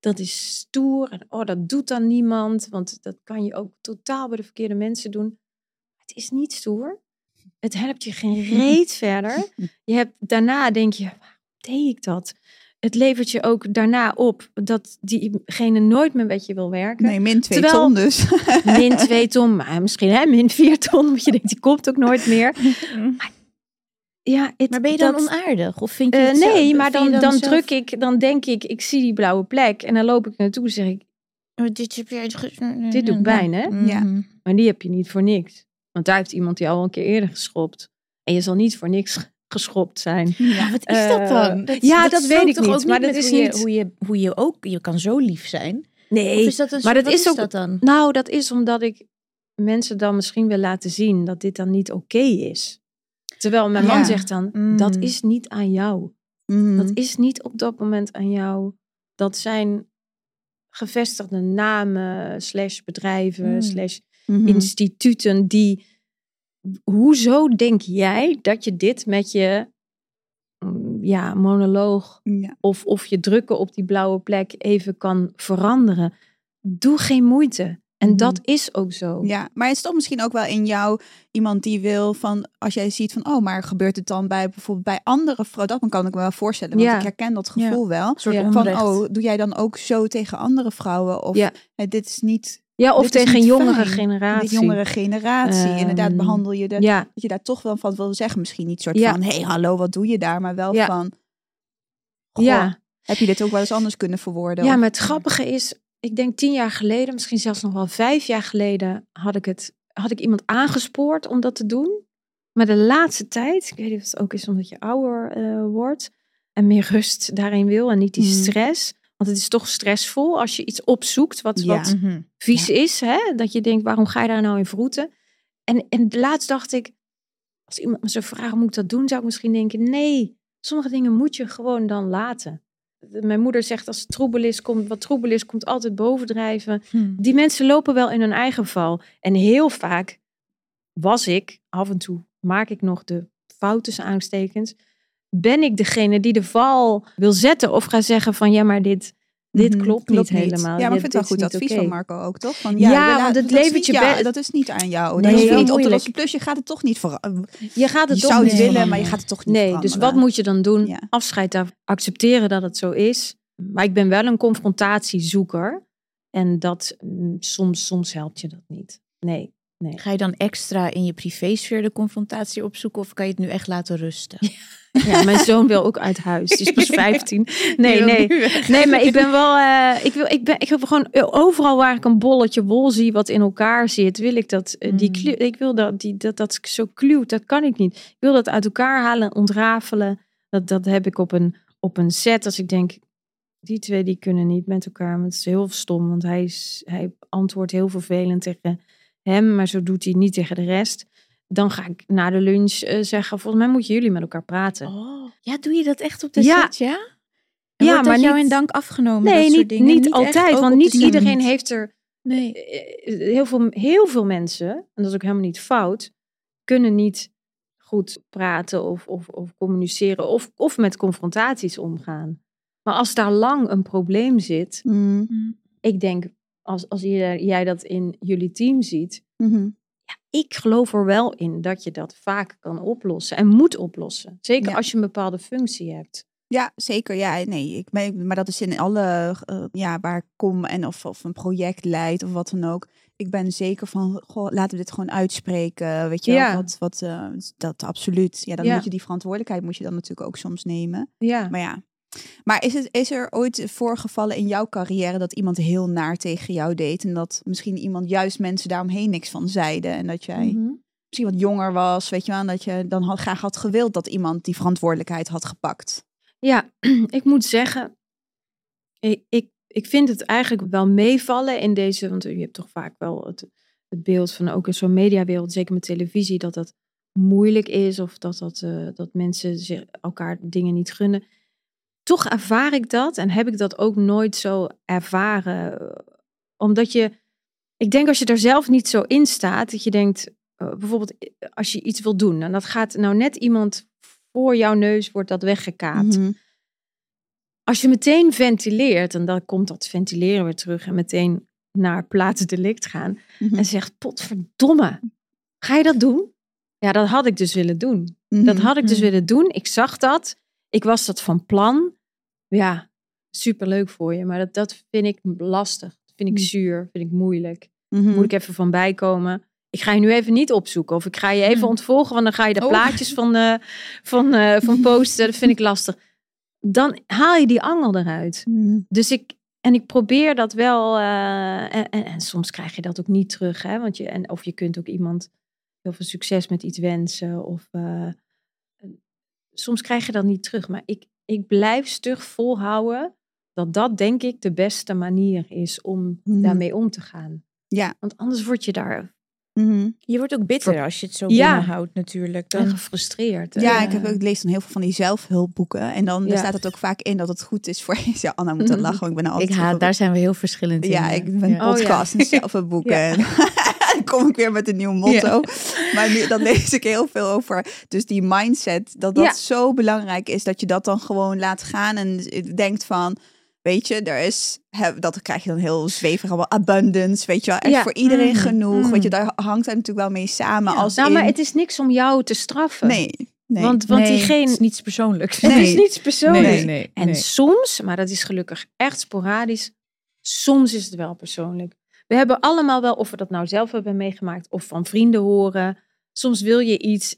dat is stoer. En oh, dat doet dan niemand, want dat kan je ook totaal bij de verkeerde mensen doen. Het is niet stoer. Het helpt je geen [LAUGHS] reet verder. Je hebt, daarna denk je, waarom deed ik dat? Het levert je ook daarna op dat diegene nooit meer met je wil werken.
Nee, min twee
Terwijl-
ton dus. [LAUGHS]
Min twee ton, maar misschien hè, min vier ton, want je denkt, die komt ook nooit meer. [LAUGHS] Ja, het-
Maar ben je dan
dat-
onaardig? Of vind je
Eh,
het zelf-
nee, maar
je
dan, dan,
zelf-
druk ik, dan denk ik, ik zie die blauwe plek en dan loop ik naartoe en zeg ik,
Oh, dit, heb jij ge- [LAUGHS]
Dit doet pijn, hè?
Ja.
Maar die heb je niet voor niks. Want daar heeft iemand die al een keer eerder geschopt. En je zal niet voor niks geschopt zijn.
Ja, wat is dat
Eh,
dan?
ja, dat weet ik
toch
niet,
ook
maar dat is
hoe je-
niet-
hoe je, hoe je ook, je kan zo lief zijn.
Nee,
is dat een,
maar dat is ook-
dat dan?
nou dat is omdat ik mensen dan misschien wil laten zien dat dit dan niet oké is. Terwijl mijn man
Ja.
zegt dan,
Mm.
dat is niet aan jou.
Mhm.
Dat is niet op dat moment aan jou. Dat zijn gevestigde namen, slash bedrijven,
Mm.
slash
Mhm.
instituten die. Hoezo denk jij dat je dit met je mm, ja, monoloog
Ja.
of, of je drukken op die blauwe plek even kan veranderen? Doe geen moeite. En
Mhm.
dat is ook zo.
ja, maar is toch misschien ook wel in jou iemand die wil van, als jij ziet van, oh, maar gebeurt het dan bij bijvoorbeeld bij andere vrouwen? Dat kan ik me wel voorstellen, want
Ja.
ik herken dat gevoel wel.
Een soort
Ja.
Van, oh, doe jij dan ook zo tegen andere vrouwen? Of
Ja.
eh, dit is niet
Ja, of tegen een jongere
fijn.
generatie.
De jongere generatie. Inderdaad, behandel je dat,
Ja,
dat je daar toch wel van wil zeggen. Misschien niet soort
Ja.
van, hey, hallo, wat doe je daar? Maar wel
Ja.
van, goh,
ja.
heb je dit ook wel eens anders kunnen verwoorden?
ja, maar het grappige is, ik denk tien jaar geleden, misschien zelfs nog wel vijf jaar geleden, had ik, het, had ik iemand aangespoord om dat te doen. Maar de laatste tijd, ik weet niet of het ook is omdat je ouder eh, wordt en meer rust daarin wil en niet die
Mhm.
stress. Want het is toch stressvol als je iets opzoekt wat,
Ja.
wat
Mhm.
vies is. Hè? Dat je denkt, waarom ga je daar nou in vroeten? En, en laatst dacht ik, als iemand me zou vragen, moet ik dat doen? Zou ik misschien denken, nee, sommige dingen moet je gewoon dan laten. Mijn moeder zegt, als het troebel is, komt, wat troebel is, komt altijd bovendrijven.
Hm.
Die mensen lopen wel in hun eigen val. En heel vaak was ik, af en toe maak ik nog de fouten aanstekens. Ben ik degene die de val wil zetten of ga zeggen van ja, maar dit, dit
Mhm,
klopt, niet helemaal.
Ja, maar ik vind het wel goed advies van Marco ook, toch? Van,
Ja, want het
dat is
levert
niet
je
jou- Dat is niet aan jou.
Nee,
dat is niet op te
moeilijk.
lossen. Plus je gaat het toch niet veranderen.
Je gaat het
Je
toch
zou het willen, maar je gaat het toch niet
Nee,
veranderen.
dus wat moet je dan doen?
Ja.
Afscheid daar accepteren dat het zo is. Maar ik ben wel een confrontatiezoeker. En dat mm, soms, soms helpt je dat niet. Nee, nee.
Ga je dan extra in je privésfeer de confrontatie opzoeken of kan je het nu echt laten rusten?
Ja, [LAUGHS] mijn zoon wil ook uit huis. [LAUGHS] Die is pas 15. Nee, nee. Nee, maar ik ben wel. eh, ik, wil, ik, ben, ik wil gewoon overal waar ik een bolletje wol zie wat in elkaar zit, wil ik dat. eh, die,
Mm.
klu- ik wil dat, die, dat dat zo kluwt. Dat kan ik niet. Ik wil dat uit elkaar halen, ontrafelen. Dat, dat heb ik op een, op een set. Als ik denk, die twee die kunnen niet met elkaar. Maar het is heel stom, want hij, is, hij antwoordt heel vervelend tegen hem, maar zo doet hij niet tegen de rest. Dan ga ik na de lunch eh, zeggen: Volgens mij moeten jullie met elkaar praten.
Oh, ja, doe je dat echt op de
Ja.
set, ja? En
Ja,
wordt dat
maar
jou
niet-
in dank afgenomen?
Nee,
dat soort
niet,
dingen?
niet, altijd. Want niet iedereen heeft er.
Nee.
eh, Heel veel, heel veel mensen, en dat is ook helemaal niet fout, kunnen niet goed praten of, of, of communiceren of, of met confrontaties omgaan. Maar als daar lang een probleem zit,
Mm,
ik denk, als, als jij, jij dat in jullie team ziet,
mhm.
ik geloof er wel in dat je dat vaak kan oplossen en moet oplossen. Zeker
Ja.
als je een bepaalde functie hebt.
Ja, zeker. Ja, nee, ik ben, maar dat is in alle, eh, ja, waar ik kom en of, of een project leidt of wat dan ook. Ik ben zeker van, goh, laten we dit gewoon uitspreken, weet je wel,
Ja.
wat, wat, eh, dat absoluut. Ja, dan
Ja.
moet je die verantwoordelijkheid moet je dan natuurlijk ook soms nemen.
Ja.
Maar ja, maar is, het, is er ooit voorgevallen in jouw carrière dat iemand heel naar tegen jou deed en dat misschien iemand juist mensen daaromheen niks van zeiden en dat jij
Mhm.
misschien wat jonger was, weet je wel, en dat je dan had, graag had gewild dat iemand die verantwoordelijkheid had gepakt?
Ja, [CLEARS THROAT] ik moet zeggen, ik, ik, ik vind het eigenlijk wel meevallen in deze, want je hebt toch vaak wel het, het beeld van ook in zo'n mediawereld, zeker met televisie, dat dat moeilijk is of dat, dat, eh, dat mensen zich, elkaar dingen niet gunnen. Toch ervaar ik dat en heb ik dat ook nooit zo ervaren. Omdat je, ik denk als je er zelf niet zo in staat, dat je denkt, eh, bijvoorbeeld als je iets wil doen en dat gaat nou net iemand voor jouw neus wordt dat weggekaapt
Mhm.
als je meteen ventileert, en dan komt dat ventileren weer terug en meteen naar plaatsdelict gaan
Mhm.
en zegt, potverdomme, ga je dat doen? Ja, dat had ik dus willen doen. Dat
Mhm.
had ik dus willen doen. Ik zag dat. Ik was dat van plan. Ja, superleuk voor je, maar dat, dat vind ik lastig. Dat vind ik
Mhm.
zuur, vind ik moeilijk.
Mhm.
Moet ik even van bijkomen. Ik ga je nu even niet opzoeken. Of ik ga je even
Hmm.
ontvolgen. Want dan ga je de
Oh.
plaatjes van, eh, van, eh, van [LAUGHS] posten. Dat vind ik lastig. Dan haal je die angel eruit.
Mhm.
Dus ik, en ik probeer dat wel. eh, en, en, en soms krijg je dat ook niet terug. Hè? Want je, en, of je kunt ook iemand heel veel succes met iets wensen. Of soms krijg je dat niet terug. Maar ik, ik blijf stug volhouden. Dat dat denk ik de beste manier is om
Mhm.
daarmee om te gaan.
Ja.
Want anders word je daar
Mhm.
Je wordt ook bitter als je het zo
Ja.
binnenhoudt natuurlijk.
en
Dan,
gefrustreerd.
Ja, ik, heb, ik lees dan heel veel van die zelfhulpboeken. En dan
Ja.
staat het ook vaak in dat het goed is voor [LAUGHS] je. Ja, Anna moet dat lachen, want ik ben altijd
ik haat, daar zijn we heel verschillend in.
Ja, ik ben
Ja.
Oh,
podcast en zelfhulpboeken. [LAUGHS] Dan [LAUGHS] kom ik weer met een nieuw motto. Maar nu, dan lees ik heel veel over. Dus die mindset, dat dat
Ja.
zo belangrijk is. Dat je dat dan gewoon laat gaan en denkt van... Weet je, er is, dat krijg je dan heel zweverig, allemaal abundance, weet je wel. Er is
Ja.
voor iedereen
Mm,
genoeg,
mm.
weet je, daar hangt het natuurlijk wel mee samen.
Ja.
Als
Nou,
in,
maar het is niks om jou te straffen.
nee, nee.
Want, want
nee,
diegene...
het is niets persoonlijks.
Het
Nee.
is niets persoonlijks.
Nee, nee,
En
nee.
soms, maar dat is gelukkig echt sporadisch, soms is het wel persoonlijk. We hebben allemaal wel, of we dat nou zelf hebben meegemaakt of van vrienden horen. Soms wil je iets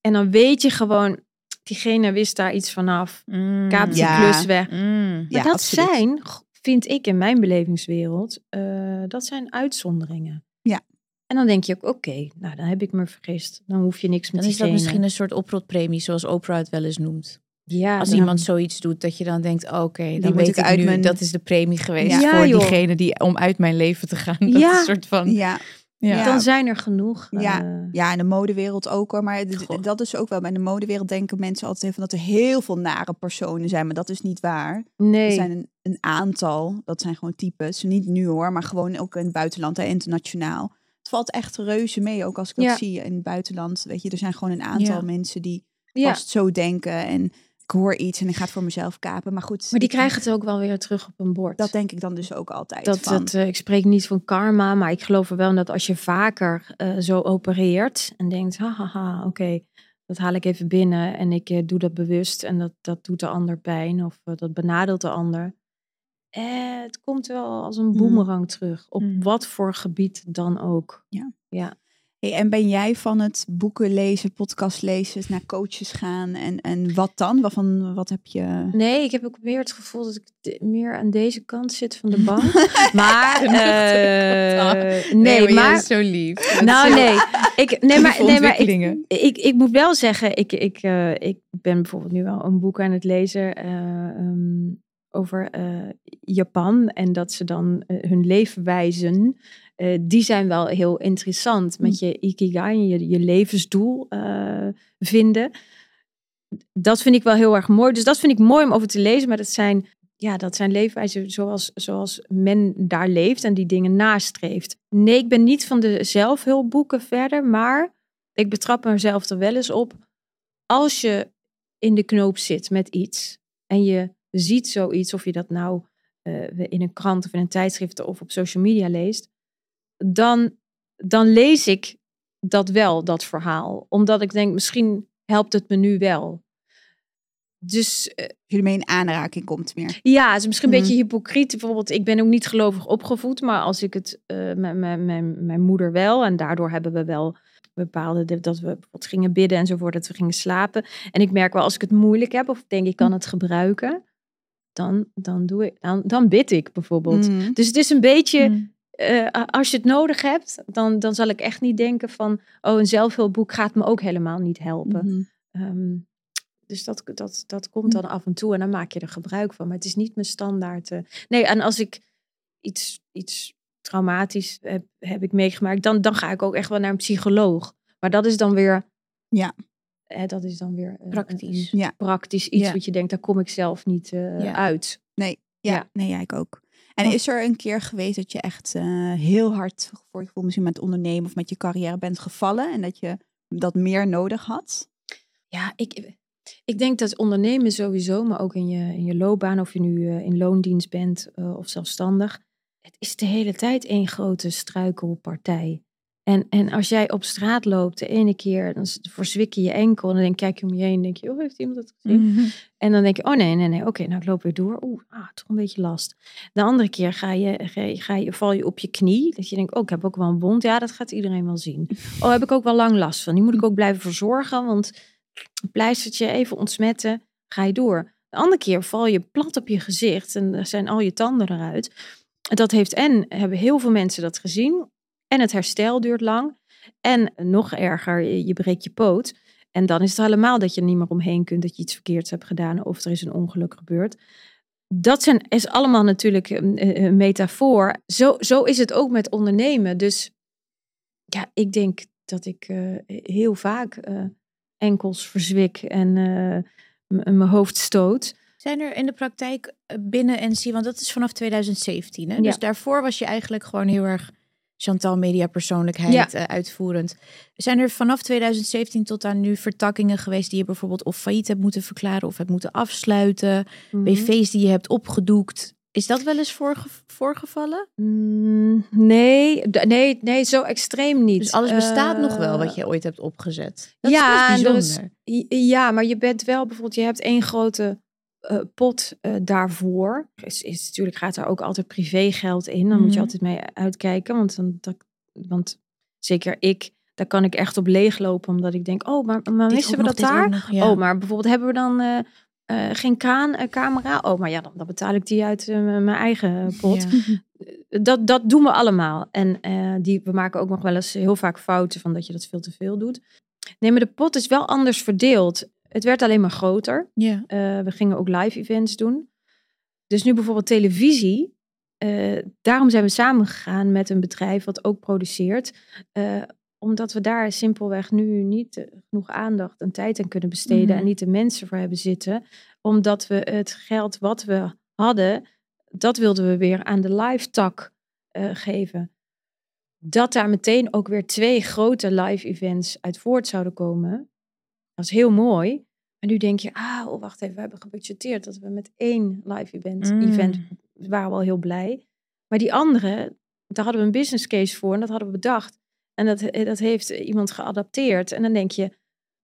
en dan weet je gewoon, diegene wist daar iets vanaf.
Mm.
Kaapt die
Ja.
klus weg.
Mm.
Maar
Ja,
dat
absoluut.
zijn, vind ik in mijn belevingswereld, eh, dat zijn uitzonderingen.
Ja.
En dan denk je ook, oké, nou dan heb ik me vergist. Dan hoef je niks met
Dan is dat
diegene.
misschien een soort oprotpremie, zoals Oprah het wel eens noemt.
Ja,
Als
dan-
iemand zoiets doet, dat je dan denkt, oké, dan
moet
weet
ik
ik,
uit
nu,
mijn-
dat is de premie geweest
Ja,
voor diegene die om uit mijn leven te gaan. [LAUGHS] Dat
Ja.
is een soort van,
Ja,
ja.
Dan zijn er genoeg.
Ja.
eh,
ja, in de modewereld ook hoor. Maar
Goh.
dat is ook wel. Bij de modewereld denken mensen altijd even dat er heel veel nare personen zijn. Maar dat is niet waar.
nee.
Er zijn een, een aantal, dat zijn gewoon types. Niet nu hoor, maar gewoon ook in het buitenland en internationaal. Het valt echt reuze mee, ook als ik dat zie in het buitenland. Weet je, er zijn gewoon een aantal
Ja.
mensen die
ja.
vast zo denken. En ik hoor iets en ik ga het voor mezelf kapen. Maar goed,
Maar die krijgen het ook wel weer terug op een bord.
dat denk ik dan dus ook altijd.
dat,
van.
dat, eh, ik spreek niet van karma, maar ik geloof er wel in dat als je vaker eh, zo opereert en denkt, haha, oké, dat haal ik even binnen en ik eh, doe dat bewust en dat, dat doet de ander pijn of dat benadeelt de ander. Eh, het komt wel als een
Mhm.
boemerang terug, op
Mhm.
wat voor gebied dan ook.
Hey, en ben jij van het boeken lezen, podcast lezen, naar coaches gaan en, en wat dan? Wat, van, wat heb je?
Nee, ik heb ook meer het gevoel dat ik de- meer aan deze kant zit van de [LAUGHS] bank. maar, eh,
Nee,
nee,
maar, zo lief.
nou nee, ik, nee, maar, nee, maar ik, ik, ik moet wel zeggen, ik, ik, eh, ik ben bijvoorbeeld nu wel een boek aan het lezen eh, ehm, over eh, Japan. En dat ze dan hun leefwijzen, eh, die zijn wel heel interessant. Met je ikigai, je, je levensdoel eh, vinden. Dat vind ik wel heel erg mooi. Dus dat vind ik mooi om over te lezen. Maar dat zijn, ja, dat zijn leefwijzen zoals, zoals men daar leeft en die dingen nastreeft. Nee, ik ben niet van de zelfhulpboeken verder. Maar ik betrap mezelf er wel eens op. Als je in de knoop zit met iets en je ziet zoiets, of je dat nou eh, in een krant of in een tijdschrift of op social media leest, dan, dan lees ik dat wel, dat verhaal. Omdat ik denk, misschien helpt het me nu wel. Dus eh,
je ermee in aanraking komt meer.
ja, het is misschien een
Mhm.
beetje hypocriet. Bijvoorbeeld, ik ben ook niet gelovig opgevoed, maar als ik het, eh, mijn, mijn, mijn, mijn moeder wel, en daardoor hebben we wel bepaalde, dat we bijvoorbeeld gingen bidden enzovoort, dat we gingen slapen. En ik merk wel, als ik het moeilijk heb, of denk ik kan het gebruiken, dan, dan, doe ik, dan, dan bid ik bijvoorbeeld.
Mhm.
Dus het is een beetje,
Mm.
Eh, als je het nodig hebt, dan, dan zal ik echt niet denken van, oh, een zelfhulpboek gaat me ook helemaal niet helpen.
Mhm.
Ehm, dus dat, dat, dat komt dan af en toe en dan maak je er gebruik van. Maar het is niet mijn standaard. eh. Nee, en als ik iets, iets traumatisch heb, heb ik meegemaakt, dan, dan ga ik ook echt wel naar een psycholoog. Maar dat is dan weer.
Ja.
Eh, dat is dan weer een-
Praktisch.
een
Ja.
praktisch iets
Ja.
wat je denkt, daar kom ik zelf niet eh,
Ja.
uit.
Ja,
Ja.
nee, ja, ik ook. En is er een keer geweest dat je echt eh, heel hard voor je gevoel misschien met ondernemen of met je carrière bent gevallen en dat je dat meer nodig had?
Ja, ik, ik denk dat ondernemen sowieso, maar ook in je, in je loopbaan, of je nu eh, in loondienst bent eh, of zelfstandig, het is de hele tijd één grote struikelpartij. En, en als jij op straat loopt, de ene keer, dan verzwik je je enkel en dan denk, kijk je om je heen en denk je, oh, heeft iemand dat gezien?
Mhm.
En dan denk je, oh nee, nee, nee, oké, nou ik loop weer door. Oeh, ah, toch een beetje last. De andere keer ga je, ga je, ga je, val je op je knie. Dat je denkt, oh, ik heb ook wel een wond. Ja, dat gaat iedereen wel zien. Oh, heb ik ook wel lang last van. Die moet ik ook blijven verzorgen, want een pleistertje even ontsmetten, ga je door. De andere keer val je plat op je gezicht en er zijn al je tanden eruit. Dat heeft en hebben heel veel mensen dat gezien. En het herstel duurt lang. En nog erger, je, breekt je poot. En dan is het helemaal dat je er niet meer omheen kunt dat je iets verkeerds hebt gedaan of er is een ongeluk gebeurd. Dat zijn, is allemaal natuurlijk een, metafoor. Zo, zo is het ook met ondernemen. Dus ja, ik denk dat ik eh, heel vaak eh, enkels verzwik en eh, mijn hoofd stoot.
Zijn er in de praktijk binnen NC, want dat is vanaf 2017, hè?
Ja.
dus daarvoor was je eigenlijk gewoon heel erg Chantal media persoonlijkheid
Ja.
eh, uitvoerend. Zijn er vanaf 2017 tot aan nu vertakkingen geweest die je bijvoorbeeld of failliet hebt moeten verklaren of hebt moeten afsluiten,
Mhm.
BV's die je hebt opgedoekt? Is dat wel eens voorge- voorgevallen?
Mm, nee, nee, nee, zo extreem niet.
Dus alles bestaat nog wel
Eh,
wat je ooit hebt opgezet. Dat
ja,
is bijzonder.
Ja, maar je bent wel bijvoorbeeld, je hebt één grote eh, pot eh, daarvoor. Is, is, natuurlijk gaat er ook altijd privégeld in. Dan moet je
Mhm.
altijd mee uitkijken. Want, dan, dat, want zeker ik, daar kan ik echt op leeglopen. Omdat ik denk, oh, maar, maar missen we
nog,
dat daar?
nog, ja.
Oh, maar bijvoorbeeld hebben we dan eh, geen kraancamera? oh, maar ja, dan, dan betaal ik die uit mijn eigen pot.
Ja. [LAUGHS]
Dat, dat doen we allemaal. En die, we maken ook nog wel eens heel vaak fouten van dat je dat veel te veel doet. Nee, maar de pot is wel anders verdeeld. Het werd alleen maar groter.
Ja.
Eh, we gingen ook live events doen. Dus nu bijvoorbeeld televisie. eh, daarom zijn we samengegaan met een bedrijf wat ook produceert. eh, omdat we daar simpelweg nu niet genoeg aandacht en tijd aan kunnen besteden.
Mhm.
En niet de mensen voor hebben zitten. Omdat we het geld wat we hadden, dat wilden we weer aan de live tak geven. Dat daar meteen ook weer twee grote live events uit voort zouden komen. Dat is heel mooi. En nu denk je, ah, oh, wacht even, we hebben gebudgeteerd dat we met één live event,
Mm.
event waren we al heel blij. Maar die andere, daar hadden we een business case voor en dat hadden we bedacht. En dat, dat heeft iemand geadapteerd. En dan denk je,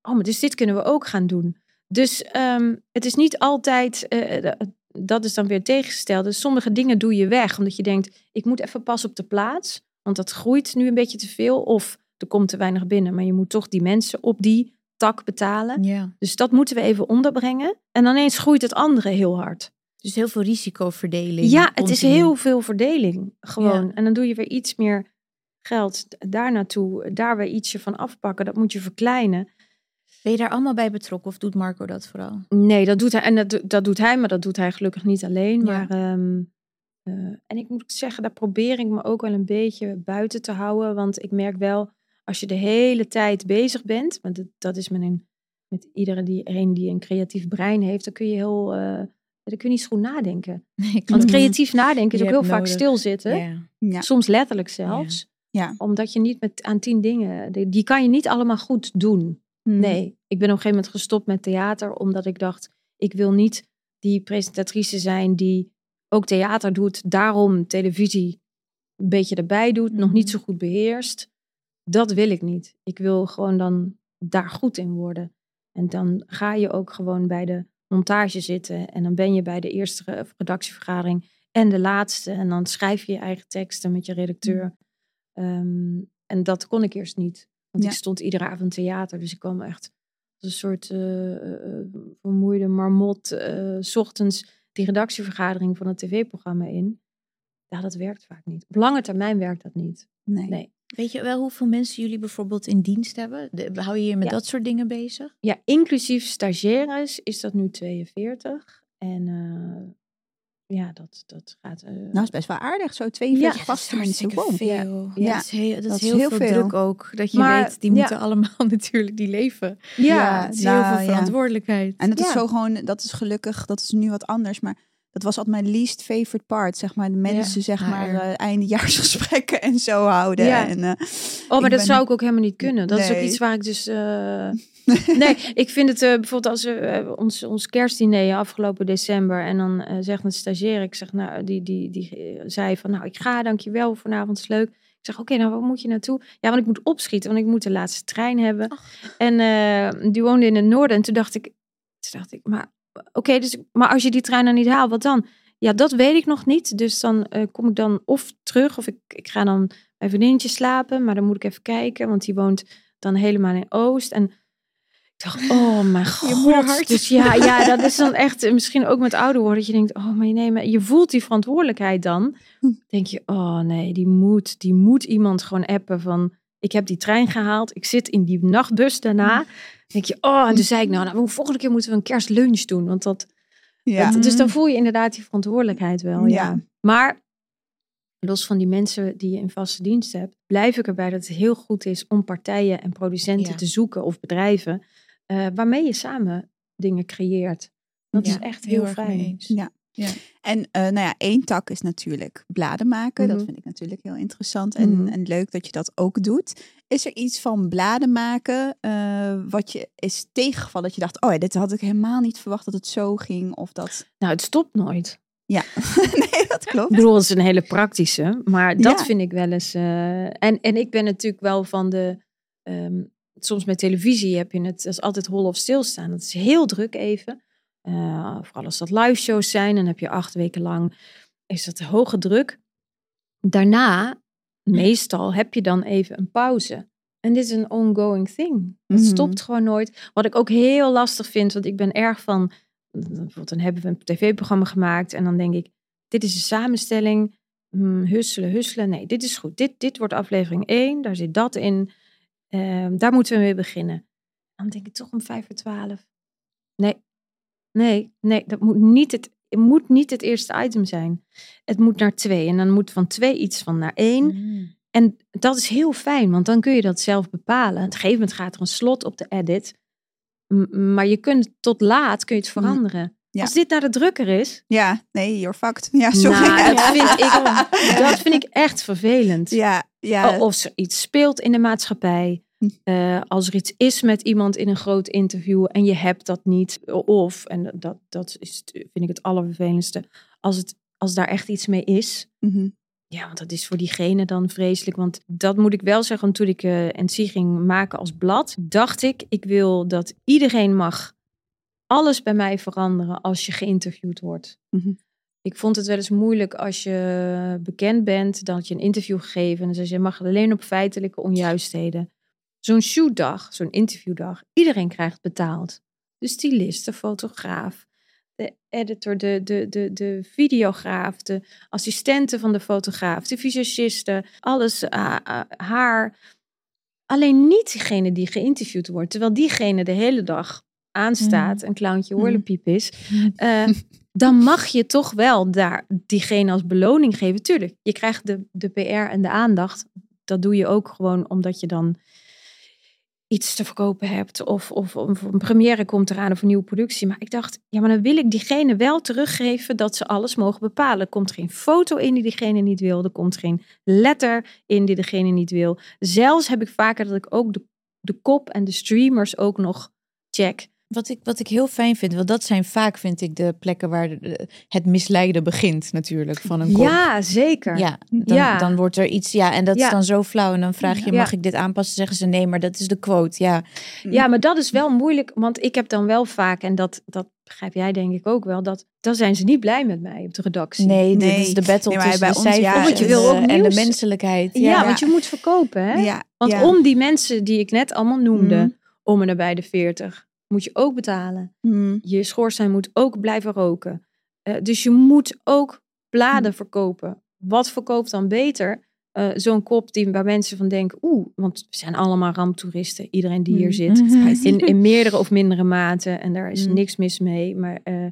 oh, maar dus dit kunnen we ook gaan doen. Dus ehm, het is niet altijd, eh, dat is dan weer tegengesteld. Dus sommige dingen doe je weg, omdat je denkt, ik moet even pas op de plaats. Want dat groeit nu een beetje te veel. Of er komt te weinig binnen. Maar je moet toch die mensen op die tak betalen.
ja.
Dus dat moeten we even onderbrengen. En dan ineens groeit het andere heel hard.
Dus heel veel risicoverdeling.
Ja, het is heel veel verdeling. Gewoon.
Ja.
En dan doe je weer iets meer geld daar naartoe. Daar weer ietsje van afpakken. Dat moet je verkleinen.
Ben je daar allemaal bij betrokken of doet Marco dat vooral?
Nee, dat doet hij. En dat, dat doet hij, maar dat doet hij gelukkig niet alleen.
Ja.
Maar, ehm, eh, en ik moet zeggen, daar probeer ik me ook wel een beetje buiten te houden. Want ik merk wel, als je de hele tijd bezig bent, want dat, is met, een, met iedereen die, een die een creatief brein heeft, dan kun je heel, eh, dan kun je niet zo goed nadenken. [LAUGHS]
Nee,
Want
klopt.
creatief nadenken is
Je
ook heel vaak
nodig.
stilzitten.
Ja.
Ja.
Soms letterlijk zelfs.
Ja.
Omdat je niet met aan tien dingen, die, die kan je niet allemaal goed doen.
Hmm.
Nee, ik ben op een gegeven moment gestopt met theater, omdat ik dacht, ik wil niet die presentatrice zijn die ook theater doet, daarom televisie een beetje erbij doet, nog niet
Mhm.
zo goed beheerst. Dat wil ik niet. Ik wil gewoon dan daar goed in worden. En dan ga je ook gewoon bij de montage zitten en dan ben je bij de eerste re- redactievergadering en de laatste en dan schrijf je je eigen teksten met je redacteur. Ehm, en dat kon ik eerst niet. Want
Ja.
ik stond iedere avond theater. Dus ik kwam echt als een soort eh, vermoeide marmot. eh, s ochtends die redactievergadering van het tv-programma in. Ja, dat werkt vaak niet. Op lange termijn werkt dat niet.
Nee.
Nee.
Weet je wel hoeveel mensen jullie bijvoorbeeld in dienst hebben? De, hou je je met
Ja.
dat soort dingen bezig?
Ja, inclusief stagiaires is dat nu 42. En eh, ja, dat, dat gaat... eh,
Nou, is best wel aardig. Zo 42
Ja,
vaste mensen. Wow.
veel.
Ja.
Dat is heel, dat
Dat
is heel,
heel
veel,
veel.
druk ook. Dat je
Maar,
weet, die
ja.
moeten allemaal [LAUGHS] natuurlijk die leven.
ja,
Het is
Nou,
heel veel
ja.
verantwoordelijkheid.
En dat is zo gewoon, dat is gelukkig, dat is nu wat anders. Maar dat was altijd mijn least favorite part. Zeg maar, de mensen, zeg maar, eh, eindejaarsgesprekken en zo houden.
Ja.
En, eh,
Oh, maar dat
ben-
zou ik ook helemaal niet kunnen. Dat is ook iets waar ik dus. eh, [LAUGHS] nee, ik vind het bijvoorbeeld als we ons, ons kerstdiner afgelopen december. En dan zegt een stagiair, ik zeg, nou, die, die, die zei van, nou, ik ga, dankjewel, vanavond is leuk. Ik zeg, oké, nou, waar moet je naartoe? Ja, want ik moet opschieten, want ik moet de laatste trein hebben. En die woonde in het noorden. En toen dacht ik, toen dacht ik, maar oké, dus, maar als je die trein dan niet haalt, wat dan? Ja, dat weet ik nog niet. Dus dan eh, kom ik dan of terug, of ik, ik ga dan bij een vriendinnetje slapen. Maar dan moet ik even kijken, want die woont dan helemaal in Oost. En ik dacht, oh mijn [LAUGHS] god. Dus ja, ja, dat is dan echt, eh, misschien ook met ouder worden, dat je denkt, oh, maar nee, maar je voelt die verantwoordelijkheid dan. Denk je, oh nee, die moet, die moet iemand gewoon appen van, ik heb die trein gehaald, ik zit in die nachtbus daarna. denk je, oh, en toen zei ik, nou, nou, volgende keer moeten we een kerstlunch doen, want dat,
ja.
dat- dus dan voel je inderdaad die verantwoordelijkheid wel, ja.
Ja.
Maar los van die mensen die je in vaste dienst hebt, blijf ik erbij dat het heel goed is om partijen en producenten
Ja.
te zoeken of bedrijven eh, waarmee je samen dingen creëert. Dat
Ja,
is echt heel,
mee
fijn.
eens.
Ja. En eh, nou ja, één tak is natuurlijk bladen maken. Dat
Mhm.
vind ik natuurlijk heel interessant en,
Mhm.
en leuk dat je dat ook doet. Is er iets van bladen maken eh, wat je is tegengevallen? Dat je dacht, oh ja, dit had ik helemaal niet verwacht dat het zo ging. Of dat...
Nou, het stopt nooit.
Ja, [LAUGHS] nee, dat klopt.
Ik bedoel, het is een hele praktische, maar dat
Ja.
vind ik wel eens. eh, en, en ik ben natuurlijk wel van de. ehm, soms met televisie heb je het, dat is altijd hol of stilstaan. Dat is heel druk even. Uh, vooral als dat live shows zijn, dan heb je acht weken lang, is dat hoge druk. Daarna, meestal, heb je dan even een pauze. En dit is een ongoing thing. Het
Mhm.
stopt gewoon nooit. Wat ik ook heel lastig vind, want ik ben erg van, bijvoorbeeld dan hebben we een tv-programma gemaakt en dan denk ik, dit is een samenstelling, hmm, husselen, husselen. Nee, dit is goed. Dit, dit wordt aflevering 1, daar zit dat in. Ehm, daar moeten we mee beginnen. Dan denk ik toch om vijf voor twaalf. Nee, nee, nee, dat moet niet het, het moet niet het eerste item zijn. Het moet naar twee. En dan moet van twee iets van naar één.
Mm.
En dat is heel fijn, want dan kun je dat zelf bepalen. Op een gegeven moment gaat er een slot op de edit. Maar je kunt tot laat kun je het veranderen.
Ja.
Als dit naar de drukker is,
Ja, nee, you're fucked. Ja, sorry.
nou, [LAUGHS] dat, vind ik, dat vind ik echt vervelend.
Ja, ja.
Of er iets speelt in de maatschappij. Eh, als er iets is met iemand in een groot interview en je hebt dat niet. Of, en dat, dat is, vind ik het allervervelendste, als, het, als daar echt iets mee is.
Mhm.
Ja, want dat is voor diegene dan vreselijk. Want dat moet ik wel zeggen, want toen ik eh NC ging maken als blad, dacht ik, ik wil dat iedereen mag alles bij mij veranderen als je geïnterviewd wordt.
Mhm.
Ik vond het wel eens moeilijk als je bekend bent, dat je een interview gegeven en dan zeg je, mag alleen op feitelijke onjuistheden. Zo'n shootdag, zo'n interviewdag, iedereen krijgt betaald. De stylist, de fotograaf, de editor, de, de, de, de videograaf, de assistenten van de fotograaf, de visagisten, alles, ah, ah, haar. Alleen niet diegene die geïnterviewd wordt, terwijl diegene de hele dag aanstaat, een clowntje
Mhm.
horlepiep is. eh, dan mag je toch wel daar diegene als beloning geven. Tuurlijk, je krijgt de, de PR en de aandacht. Dat doe je ook gewoon omdat je dan iets te verkopen hebt. Of, of, een première komt eraan of een nieuwe productie. Maar ik dacht, ja, maar dan wil ik diegene wel teruggeven dat ze alles mogen bepalen. Er komt geen foto in die diegene niet wil. Er komt geen letter in die degene niet wil. Zelfs heb ik vaker dat ik ook de, de kop en de streamers ook nog check.
Wat ik, wat ik heel fijn vind, want dat zijn vaak, vind ik, de plekken waar de- het misleiden begint natuurlijk van een kop.
Ja, zeker.
Ja, dan,
Ja.
dan wordt er iets, ja, en dat
Ja.
is dan zo flauw. En dan vraag je,
Ja.
mag ik dit aanpassen? Zeggen ze nee, maar dat is de quote. Ja,
Ja, maar dat is wel moeilijk, want ik heb dan wel vaak, en dat, dat begrijp jij denk ik ook wel, dat dan zijn ze niet blij met mij op de redactie.
nee,
Nee.
dit is de battle
Nee,
tussen
bij
de
ons,
cijfers
ja,
Want je
en,
wil
de, en menselijkheid.
Ja,
Ja,
want je moet verkopen, hè?
Ja,
Want
ja.
om die mensen die ik net allemaal noemde,
Mhm.
om en nabij de 40, moet je ook betalen.
Mhm.
Je schoorsteen moet ook blijven roken. Eh, dus je moet ook bladen verkopen. Wat verkoopt dan beter? Eh, Zo'n kop die, waar mensen van denken, oeh, want we zijn allemaal ramptoeristen. Iedereen die hier
Mhm.
zit. [LAUGHS] In, in meerdere of mindere mate. En daar is niks mis mee. Maar eh,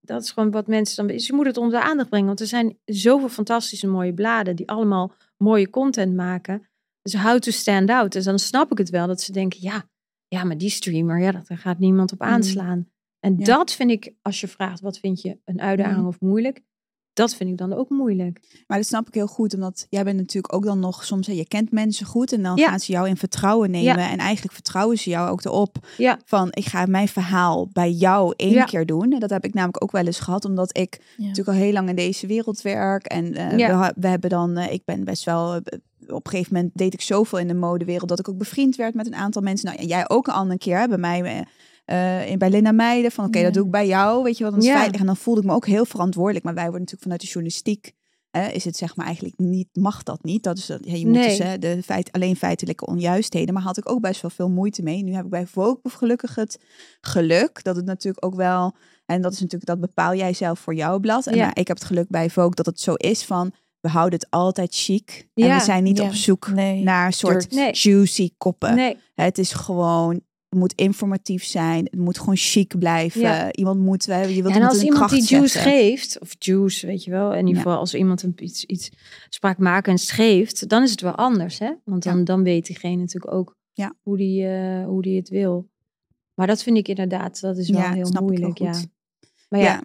dat is gewoon wat mensen dan... Dus je moet het onder de aandacht brengen. Want er zijn zoveel fantastische mooie bladen... die allemaal mooie content maken. Dus how to stand out. Dus dan snap ik het wel dat ze denken... ja, ja maar die streamer, ja, daar gaat niemand op aanslaan. En
Ja.
dat vind ik, als je vraagt... wat vind je een uitdaging
Mm.
of moeilijk... dat vind ik dan ook moeilijk.
Maar dat snap ik heel goed, omdat jij bent natuurlijk ook dan nog soms, je kent mensen goed en dan
Ja.
gaan ze jou in vertrouwen nemen. En eigenlijk vertrouwen ze jou ook erop
Ja.
van, ik ga mijn verhaal bij jou één keer doen. En dat heb ik namelijk ook wel eens gehad, omdat ik natuurlijk al heel lang in deze wereld werk. En eh, we hebben dan, eh, ik ben best wel, eh, op een gegeven moment deed ik zoveel in de modewereld dat ik ook bevriend werd met een aantal mensen. Nou, jij ook een andere keer hè, bij mij. eh, eh, in bij Linda Meijden, van oké,
Ja.
dat doe ik bij jou, weet je wat, dan is
Ja.
veilig. En dan voelde ik me ook heel verantwoordelijk. Maar wij worden natuurlijk vanuit de journalistiek Hè, is het zeg maar eigenlijk niet, mag dat niet. Dat is, dat- ja, je moet
Nee.
dus hè, de feit, alleen feitelijke onjuistheden. Maar had ik ook best wel veel moeite mee. Nu heb ik bij Vogue gelukkig het geluk dat het natuurlijk ook wel... En dat is natuurlijk, dat bepaal jij zelf voor jouw blad. En
Ja.
maar ik heb het geluk bij Vogue dat het zo is van... We houden het altijd chic. En
Ja.
we zijn niet
Ja.
op zoek
Nee.
naar een soort
Nee.
juicy koppen.
Nee,
Het is gewoon... Het moet informatief zijn. Het moet gewoon chic blijven.
Ja.
Iemand moet... Je wilt
en als iemand die juice
zetten.
geeft, of juice, weet je wel, in ieder
Ja.
geval als iemand een, iets, iets spraakmakends geeft, dan is het wel anders, hè? Want dan, dan weet diegene natuurlijk ook
Ja.
hoe, die, eh, hoe die het wil. Maar dat vind ik inderdaad, dat is wel
Ja,
heel moeilijk, ja. Maar ja,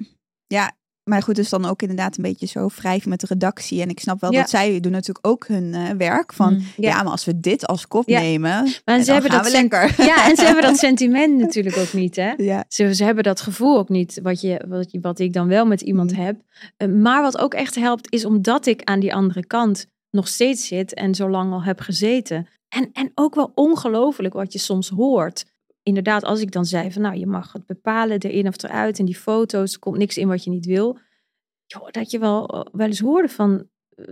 ja. Maar goed, dus dan ook inderdaad een beetje zo wrijven met de redactie. En ik snap wel
Ja.
dat zij doen natuurlijk ook hun eh, werk van...
Mm.
Ja.
Ja.
maar als we dit als kop
Ja.
nemen,
maar ze hebben dat
we lekker.
Ja, en ze hebben dat [LAUGHS] sentiment natuurlijk ook niet, hè? Ze, ze hebben dat gevoel ook niet, wat, je, wat, wat ik dan wel met iemand
Mm.
heb. Eh, maar wat ook echt helpt, is omdat ik aan die andere kant nog steeds zit en zo lang al heb gezeten. En, en ook wel ongelooflijk wat je soms hoort inderdaad, als ik dan zei van nou, je mag het bepalen erin of eruit en die foto's, er komt niks in wat je niet wil. Joh, dat je wel, eh, wel eens hoorde van eh,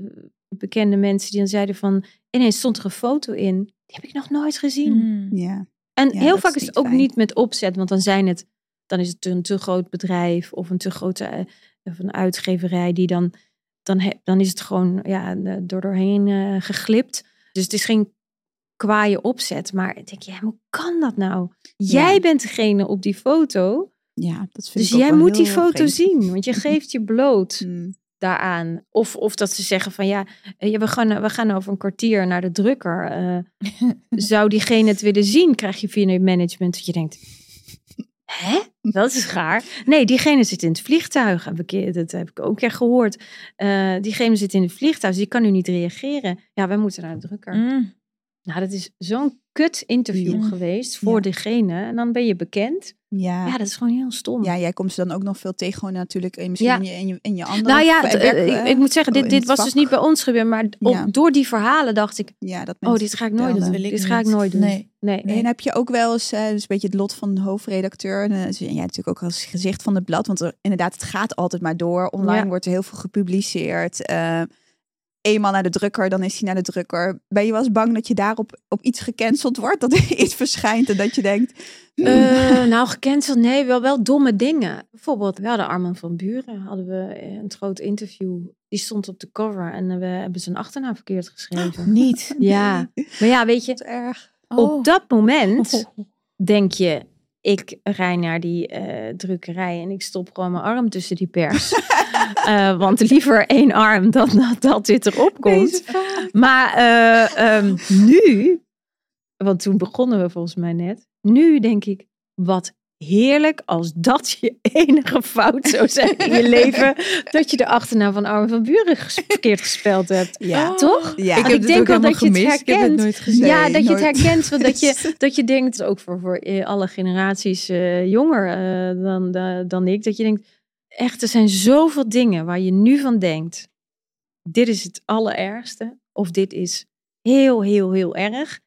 bekende mensen die dan zeiden van ineens stond er een foto in. Die heb ik nog nooit gezien.
Mm.
Ja.
En
Ja,
heel vaak
is
is het ook
fijn.
niet met opzet, want dan zijn het, dan is het een te groot bedrijf of een te grote eh, of een uitgeverij die dan, dan, he- dan is het gewoon ja, door doorheen eh, geglipt. Dus het is geen kwaaie opzet, maar ik denk, ja, hoe kan dat nou? Jij bent degene op die foto,
ja, dat vind
dus
ik ook
jij moet die foto
vreemd.
zien, want je [LAUGHS] geeft je bloot
Mm.
daaraan. Of, of dat ze zeggen van ja, eh, we, gaan, we gaan over een kwartier naar de drukker. Eh, [LAUGHS] zou diegene het willen zien, krijg je via het management dat je denkt, hè? Dat is gaar. Nee, diegene zit in het vliegtuig. Heb ik, dat heb ik ook keer gehoord. Eh, diegene zit in het vliegtuig, dus die kan nu niet reageren. Ja, wij moeten naar de drukker.
Mm.
Nou, dat is zo'n kut interview
Ja.
geweest voor
Ja.
degene. En dan ben je bekend.
Ja.
Ja, dat is gewoon heel stom.
Ja, jij komt ze dan ook nog veel tegen, gewoon natuurlijk in, misschien
Ja.
in, je, in, je, in je andere
Nou ja,
werk-
t- eh, ik,
eh,
ik moet zeggen,
in
dit, dit was
vak.
dus niet bij ons gebeurd. Maar op,
Ja.
door die verhalen dacht ik,
Ja, dat
oh, dit ga ik nooit doen.
wil ik
Dit ga ik nooit doen.
Nee.
Nee.
Nee, en heb je ook wel eens, eh dus een beetje het lot van de hoofdredacteur. En, eh, dus jij natuurlijk ook als gezicht van het blad. Want er, inderdaad, het gaat altijd maar door. Online
Ja.
wordt er heel veel gepubliceerd. Eh, eenmaal naar de drukker, dan is hij naar de drukker. Ben je wel eens bang dat je daarop op iets gecanceld wordt? Dat er [LAUGHS] iets verschijnt en dat je denkt... hmm,
Eh, nou, gecanceld, nee, wel, wel domme dingen. Bijvoorbeeld, we hadden Arman van Buren, hadden we een groot interview. Die stond op de cover en eh, we hebben zijn achternaam verkeerd geschreven. [GASPS]
Niet. [LAUGHS]
Ja, maar ja, weet je,
erg.
Oh.
op dat moment [LAUGHS] denk je, ik rij naar die eh, drukkerij en ik stop gewoon mijn arm tussen die pers. Eh, want liever één arm dan dat, dat dit erop komt. Maar eh, ehm, nu, want toen begonnen we volgens mij net. Nu denk ik, wat heerlijk als dat je [LAUGHS] enige fout zou zijn in je leven. Dat je de achternaam van Armin van Buren verkeerd gespeld hebt.
Ja.
Toch?
Ja.
Ik
Ik
heb het
denk
ook
wel dat je het
gemist. Ik heb het
herkent.
nooit gezien.
Ja, dat je het herkent. Want dat, je, [LAUGHS] dat je denkt, ook voor, voor eh, alle generaties jonger dan, dan, dan ik. Dat je denkt, echt, er zijn zoveel dingen waar je nu van denkt. Dit is het allerergste. Of dit is heel, heel, heel erg.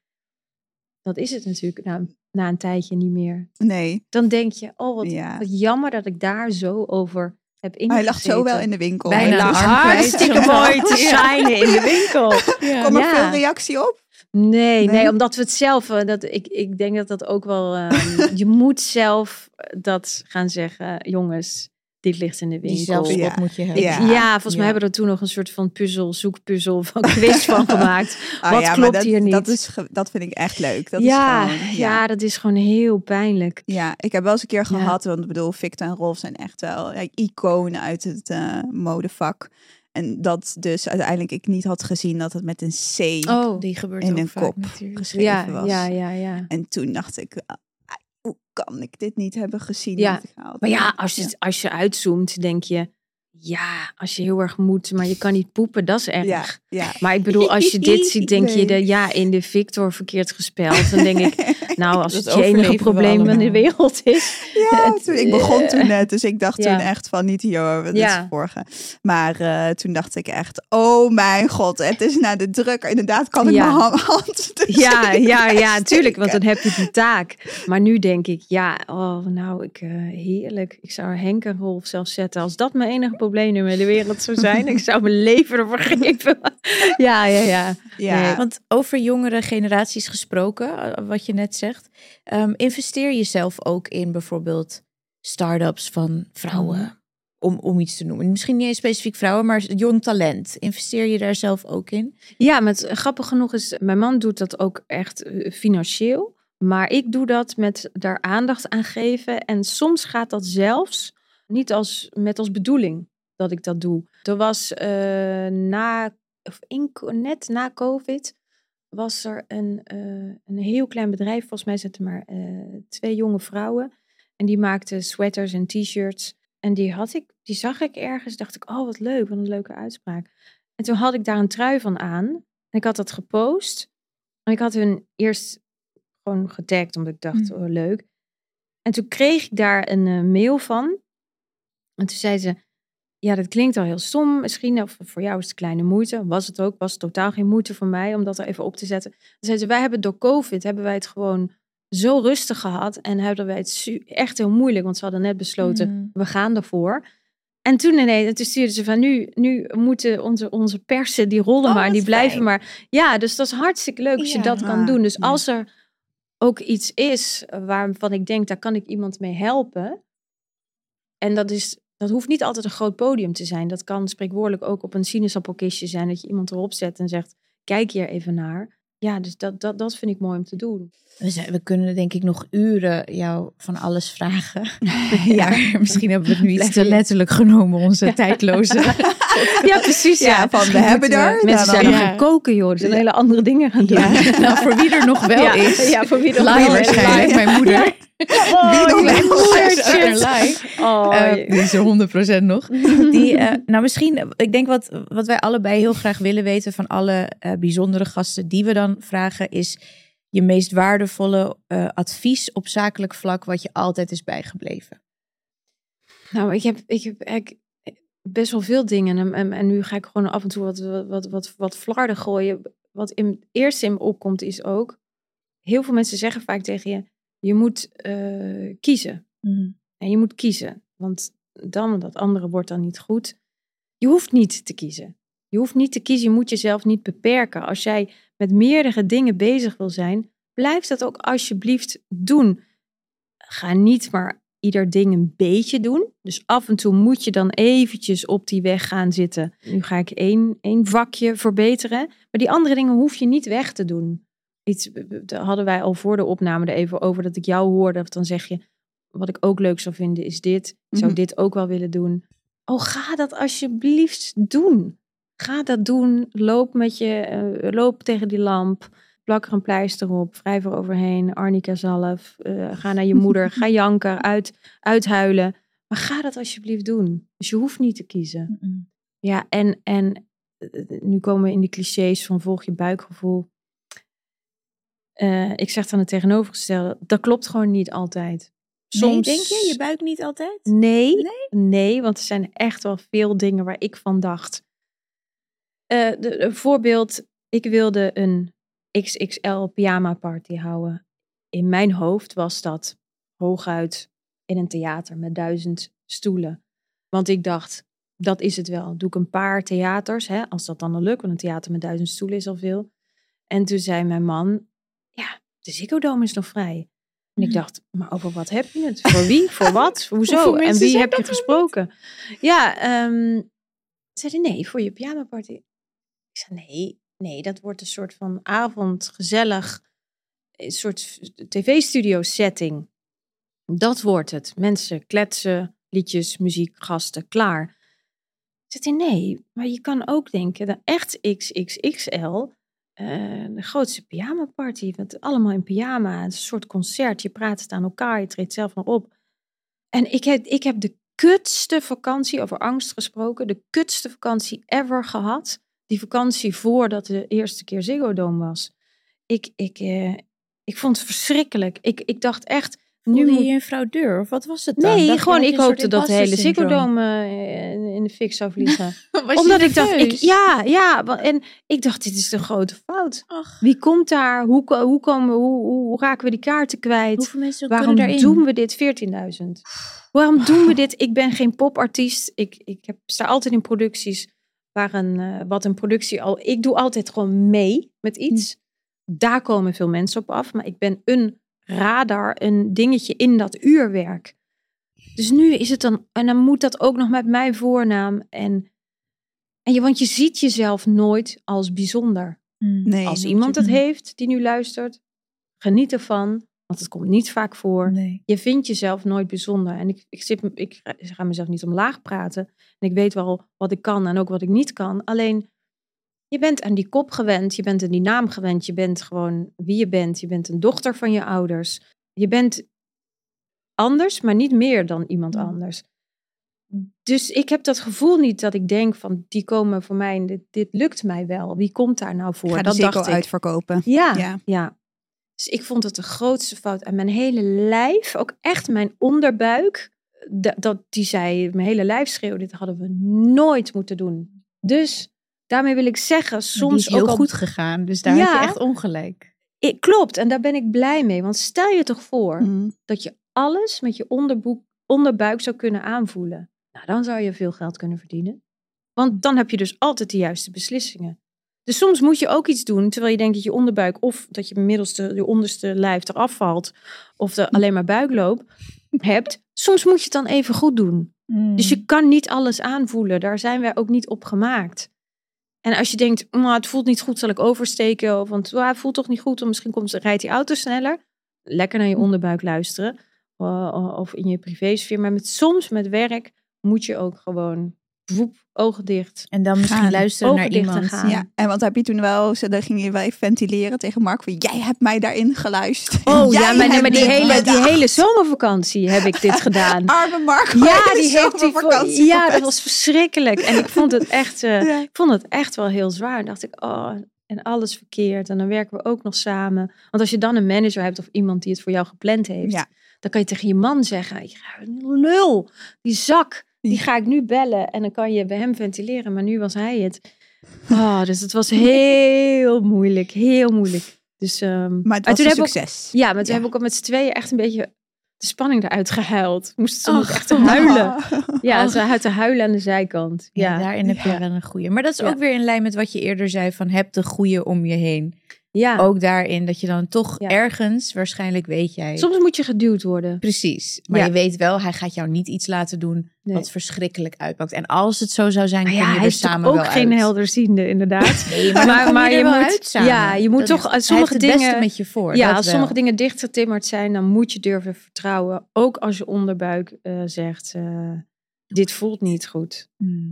Dat is het natuurlijk na, na een tijdje niet meer.
Nee,
Dan denk je, oh wat,
Ja.
wat jammer dat ik daar zo over heb ingezeten.
hij lag zo wel in de winkel.
Bijna
Hij lag.
Hartstikke mooi [LAUGHS] te shinen in de winkel. [LAUGHS]
Ja.
Kwam er
Ja.
veel reactie op?
Nee, nee,
Nee?
omdat we het zelf, eh, dat, ik, ik denk dat dat ook wel, ehm, [LAUGHS] je moet zelf dat gaan zeggen, jongens, dit ligt in de
Die
winkel.
zelfspot
Ja.
moet je hebben.
ja.
Ja.
volgens mij hebben we er toen nog een soort van puzzel, zoekpuzzel van [LAUGHS] quiz van gemaakt.
Ah,
Wat klopt
dat,
hier niet?
Dat, is, dat vind ik echt leuk. Dat
ja,
is gewoon,
ja. dat is gewoon heel pijnlijk.
Ja, ik heb wel eens een keer
Ja.
gehad, want ik bedoel, Victor en Rolf zijn echt wel ja, iconen uit het eh, modevak. En dat dus uiteindelijk ik niet had gezien dat het met een C
Oh,
Die gebeurt
in een
vaak
kop
natuurlijk.
geschreven
ja,
was.
ja, ja, ja.
En toen dacht ik, hoe kan ik dit niet hebben gezien?
Ja, Maar ja, als je, als je uitzoomt, denk je, ja, als je heel erg moet, maar je kan niet poepen, dat is erg.
ja, ja.
Maar ik bedoel, als je [LAUGHS] dit ziet, denk je de ja in de Victor verkeerd gespeld. Dan denk ik, [LAUGHS] nou, als
Dat
het je enige probleem in de wereld is. [LAUGHS]
Ja, toen, ik begon
eh,
toen net, dus ik dacht
ja.
toen echt van niet hier is de vorige. Maar eh, toen dacht ik echt, oh mijn god, het is naar de drukker. Inderdaad kan ik mijn ha- hand
Ja, ja, ja, tuurlijk, want dan heb je die taak. Maar nu denk ik, ja, oh, nou, ik, eh, heerlijk. Ik zou Henk en Rolf zelfs zetten. Als dat mijn enige probleem in de wereld zou zijn, ik zou mijn leven ervoor geven. Ja, ja, ja.
Ja,
Nee,
Want over jongere generaties gesproken, eh, wat je net zegt. ehm, investeer je zelf ook in bijvoorbeeld start-ups van vrouwen?
Mhm.
Om, om iets te noemen. Misschien niet eens specifiek vrouwen, maar jong talent. Investeer je daar zelf ook in?
Ja, met, grappig genoeg is, mijn man doet dat ook echt eh, financieel. Maar ik doe dat met daar aandacht aan geven. En soms gaat dat zelfs niet als, met als bedoeling dat ik dat doe. Er was eh, na, of in, net na COVID, was er een, eh, een heel klein bedrijf. Volgens mij zaten maar eh, twee jonge vrouwen. En die maakten sweaters en t-shirts. En die had ik, die zag ik ergens. Dacht ik, oh wat leuk, wat een leuke uitspraak. En toen had ik daar een trui van aan. En ik had dat gepost. En ik had hun eerst gewoon getagd, omdat ik dacht,
Mm.
oh leuk. En toen kreeg ik daar een mail van. En toen zei ze, ja, dat klinkt al heel stom misschien. Of voor jou is het kleine moeite. Was het ook, was totaal geen moeite voor mij om dat er even op te zetten. Toen zei ze, wij hebben door COVID, hebben wij het gewoon zo rustig gehad. En hadden wij het echt heel moeilijk. Want ze hadden net besloten,
Mhm.
we gaan ervoor. En toen ineens, toen stuurden ze van nu, nu moeten onze, onze persen, die rollen
Oh,
maar, die blijven
fijn.
maar. Ja, dus dat is hartstikke leuk als je
Ja.
dat kan doen. Dus
ja.
als er ook iets is waarvan ik denk, daar kan ik iemand mee helpen. En dat is, dat hoeft niet altijd een groot podium te zijn. Dat kan spreekwoordelijk ook op een sinaasappelkistje zijn. Dat je iemand erop zet en zegt, kijk hier even naar. Ja, dus dat, dat, dat vind ik mooi om te doen.
We, zijn, we kunnen denk ik nog uren jou van alles vragen. [LAUGHS]
Ja. [LAUGHS]
Misschien hebben we het nu iets te letterlijk genomen, onze [LAUGHS] tijdloze.
Ja, precies.
Ja, van we hebben er.
Mensen
dan
zijn nog gaan koken, joh. Ze zijn hele andere dingen gaan doen.
Nou, voor wie er nog wel is.
ja, voor wie er nog wel is.
waarschijnlijk, mijn moeder.
Oh,
Wie nog wel?
Oh,
Eh, die is er 100% nog. Die, eh, nou, misschien, ik denk wat, wat wij allebei heel graag willen weten van alle eh, bijzondere gasten die we dan vragen, is je meest waardevolle eh, advies op zakelijk vlak wat je altijd is bijgebleven.
Nou, ik heb, ik heb eigenlijk best wel veel dingen. En, en, en nu ga ik gewoon af en toe wat, wat, wat, wat, flarden gooien. Wat in, het eerste in me opkomt is ook... Heel veel mensen zeggen vaak tegen je... Je moet eh, kiezen. En je moet kiezen. Want dan, dat andere wordt dan niet goed. Je hoeft niet te kiezen. Je hoeft niet te kiezen. Je moet jezelf niet beperken. Als jij met meerdere dingen bezig wil zijn... Blijf dat ook alsjeblieft doen. Ga niet maar ieder ding een beetje doen. Dus af en toe moet je dan eventjes op die weg gaan zitten. Nu ga ik één, één vakje verbeteren. Maar die andere dingen hoef je niet weg te doen. Iets daar hadden wij al voor de opname er even over dat ik jou hoorde. Dan zeg je, wat ik ook leuk zou vinden is dit. Ik zou
Mhm.
dit ook wel willen doen. Oh, ga dat alsjeblieft doen. Ga dat doen. Loop met je, eh, loop tegen die lamp. Plak er een pleister op. Wrijf er overheen. Arnica zalf. eh, ga naar je [LAUGHS] moeder. ga janken. Uit, uithuilen. Maar ga dat alsjeblieft doen. Dus je hoeft niet te kiezen. Ja, en, en eh, nu komen we in die clichés van volg je buikgevoel. Ik zeg dan het tegenovergestelde. Dat klopt gewoon niet altijd. Soms
Nee, denk je? Je buik niet altijd?
Nee, nee, want er zijn echt wel veel dingen waar ik van dacht. Eh, de, een voorbeeld, ik wilde een XXL pyjama party houden. In mijn hoofd was dat hooguit in een theater met duizend stoelen. Want ik dacht, dat is het wel. Doe ik een paar theaters, hè, als dat dan al lukt, want een theater met duizend stoelen is al veel. En toen zei mijn man, ja, de Ziggo Dome is nog vrij. En ik
Mhm.
dacht, maar over wat heb je het? Voor wie? [LAUGHS] Voor wat? Hoezo? En wie heb je gesproken? Ja, ehm zeiden nee, voor je pyjama party. Ik zei nee, nee, dat wordt een soort van avond, gezellig, een soort tv-studio setting. Dat wordt het. Mensen kletsen, liedjes, muziek, gasten, klaar. Zegt hij, nee, maar je kan ook denken, de echt XXXL, eh, de grootste pyjama party, met allemaal in pyjama, een soort concert, je praat het aan elkaar, je treedt zelf nog op. En ik heb, ik heb de kutste vakantie, over angst gesproken, de kutste vakantie ever gehad. Die vakantie voordat de eerste keer Ziggo Dome was. Ik, ik, eh, ik vond het verschrikkelijk. Ik, ik dacht echt, nu moet
je een fraudeur? Of wat was het dan?
Nee,
Dacht
gewoon ik hoopte dat de hele Ziggo Dome eh, in- de fik zou [LAUGHS] vliegen. Omdat ik dacht, ik, ja, ja. En ik dacht, dit is een grote fout.
Ach,
Wie komt daar? Hoe, hoe, komen, we- hoe, hoe, raken we die kaarten kwijt?
hoeveel mensen
Waarom
daarin?
doen we dit? 14.000. [SIGHS] Waarom doen we dit? Ik ben geen popartiest. Ik, ik heb, sta altijd in producties waar een, eh, wat een productie al... Ik doe altijd gewoon mee met iets. Daar komen veel mensen op af. Maar ik ben een radar, een dingetje in dat uurwerk. Dus nu is het dan... En dan moet dat ook nog met mijn voornaam. En, en je, want je ziet jezelf nooit als bijzonder.
Hmm.
Nee,
Als iemand het heeft die nu luistert, geniet ervan. Want het komt niet vaak voor
Nee.
je vindt jezelf nooit bijzonder. En ik, ik, zit, ik ga mezelf niet omlaag praten. En ik weet wel wat ik kan en ook wat ik niet kan. Alleen, je bent aan die kop gewend. Je bent aan die naam gewend. Je bent gewoon wie je bent. Je bent een dochter van je ouders. Je bent anders, maar niet meer dan iemand anders. Dus ik heb dat gevoel niet dat ik denk van, die komen voor mij dit, dit lukt mij wel. Wie komt daar nou voor?
Ga
dat dacht ik.
uitverkopen.
Ja,
Ja.
ja. Dus ik vond het de grootste fout. En mijn hele lijf, ook echt mijn onderbuik, da- dat, die zei, mijn hele lijf schreeuwde, dit hadden we nooit moeten doen. Dus daarmee wil ik zeggen, soms
is heel
ook al-
goed gegaan, dus daar
Ja.
heb je echt ongelijk.
ik, klopt, en daar ben ik blij mee. Want stel je toch voor
Mhm.
dat je alles met je onderboek, onderbuik zou kunnen aanvoelen. Nou, dan zou je veel geld kunnen verdienen. Want dan heb je dus altijd de juiste beslissingen. Dus soms moet je ook iets doen terwijl je denkt dat je onderbuik of dat je middelste, je onderste lijf eraf valt of er alleen maar buikloop hebt. Soms moet je het dan even goed doen. Dus je kan niet alles aanvoelen. Daar zijn wij ook niet op gemaakt. En als je denkt, "Maar het voelt niet goed, zal ik oversteken? Of, want "Ah, het voelt toch niet goed, of misschien komt, rijdt die auto sneller. Lekker naar je onderbuik luisteren. Uh, of in je privésfeer. Maar met, soms met werk moet je ook gewoon woep, ogen dicht.
En dan misschien
Gaan.
luisteren
Ogen
naar iemand.
gaan.
Ja, en wat heb je toen wel, zo, dan ging je wel even ventileren tegen Mark van, jij hebt mij daarin geluisterd.
Oh [LAUGHS]
Jij
ja, maar, nee, maar die, hele, die hele zomervakantie heb ik dit gedaan. [LAUGHS]
Arme Mark.
Ja, die heeft die
vakantie.
Ja, dat was verschrikkelijk. En ik vond het echt, eh, [LAUGHS]
Ja.
ik vond het echt wel heel zwaar. En dacht ik, oh, en alles verkeerd. En dan werken we ook nog samen. Want als je dan een manager hebt of iemand die het voor jou gepland heeft,
Ja.
dan kan je tegen je man zeggen, lul, die zak, die ga ik nu bellen. En dan kan je bij hem ventileren. Maar nu was hij het. Oh, dus het was heel moeilijk, heel moeilijk. Dus, ehm,
Maar het was
toen
een
ook-
succes.
ja, maar toen
Ja.
hebben we ook met z'n tweeën echt een beetje de spanning eruit gehuild. Moesten ze
Och,
echt huilen. [LAUGHS] Ja, ze uit te huilen aan de zijkant.
Ja,
Ja,
daarin heb je
Ja.
wel een goede. Maar dat is ook weer in lijn met wat je eerder zei van heb de goede om je heen.
Ja.
Ook daarin dat je dan toch
Ja.
ergens, waarschijnlijk weet jij.
Soms moet je geduwd worden.
Precies. Maar
Ja.
je weet wel, hij gaat jou niet iets laten doen
Nee.
wat verschrikkelijk uitpakt. En als het zo zou zijn,
ja,
je
hij
er
is
samen
ook
wel
geen
uit.
helderziende, inderdaad. [LAUGHS]
Nee, maar, maar,
Maar-
je,
moet- ja, je moet
Dat
toch-
is-
sommige
het beste
dingen-
met je voor.
ja, als
wel.
sommige dingen dichtgetimmerd zijn, dan moet je durven vertrouwen. Ook als je onderbuik eh, zegt, eh, dit voelt niet goed.
Hmm.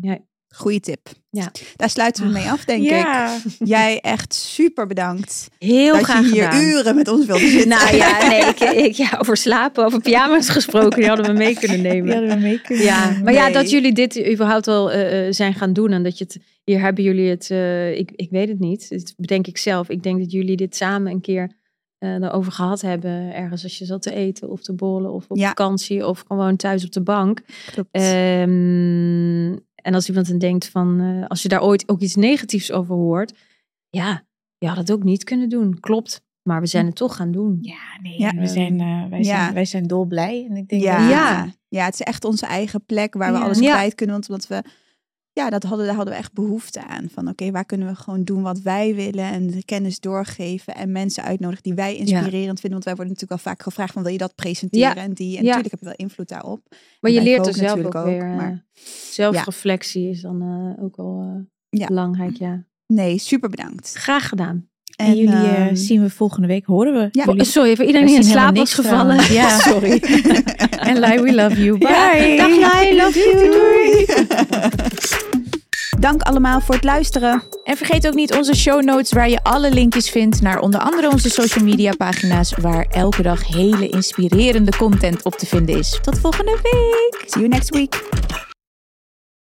Goeie tip.
Ja.
Daar sluiten we mee af, denk
ja.
ik. Jij echt super bedankt
Heel
dat
graag
je hier
gedaan.
uren met ons wilde [LAUGHS] zitten.
Nou ja, nee, ik, ik, ja, over slapen, over pyjama's gesproken, die hadden we mee kunnen [LAUGHS] nemen.
Die hadden we mee kunnen
Ja, maar ja, dat jullie dit überhaupt wel eh, eh, zijn gaan doen en dat je het, hier hebben jullie het, eh, ik, ik weet het niet, dat bedenk ik zelf. Ik denk dat jullie dit samen een keer eh erover gehad hebben, ergens als je zat te eten of te bollen of op
Ja.
vakantie of gewoon thuis op de bank.
Klopt.
Ehm, en als iemand dan denkt van, eh, als je daar ooit ook iets negatiefs over hoort, ja, je had het ook niet kunnen doen, klopt. Maar we zijn het toch gaan doen.
Ja, nee,
Ja.
we zijn, eh, wij,
Ja.
zijn, wij zijn dolblij. En ik denk
ja.
dat-
Ja.
Ja.
het is echt onze eigen plek waar we
Ja.
alles
Ja.
kwijt kunnen. Want omdat we, ja, dat hadden, daar hadden we echt behoefte aan. Van oké, waar kunnen we gewoon doen wat wij willen en de kennis doorgeven en mensen uitnodigen die wij inspirerend vinden. Want wij worden natuurlijk wel vaak gevraagd van wil je dat presenteren
Ja.
en die. En natuurlijk heb je wel invloed daarop.
Maar je leert er zelf ook, weer.
maar-
eh, zelfreflectie is dan eh, ook wel eh, belangrijk, ja.
Nee, super bedankt.
Graag gedaan.
En, jullie eh,
ehm,
zien we volgende week, horen we.
Ja.
Jullie-
Sorry voor iedereen die in slaap was gevallen.
Ja, sorry. [LAUGHS] En Lai, we love you. Bye.
Ja.
Dag Lai, love you. Doei.
Dank allemaal voor het luisteren.
En vergeet ook niet onze show notes waar je alle linkjes vindt naar onder andere onze social media pagina's waar elke dag hele inspirerende content op te vinden is. Tot volgende week!
See you next week.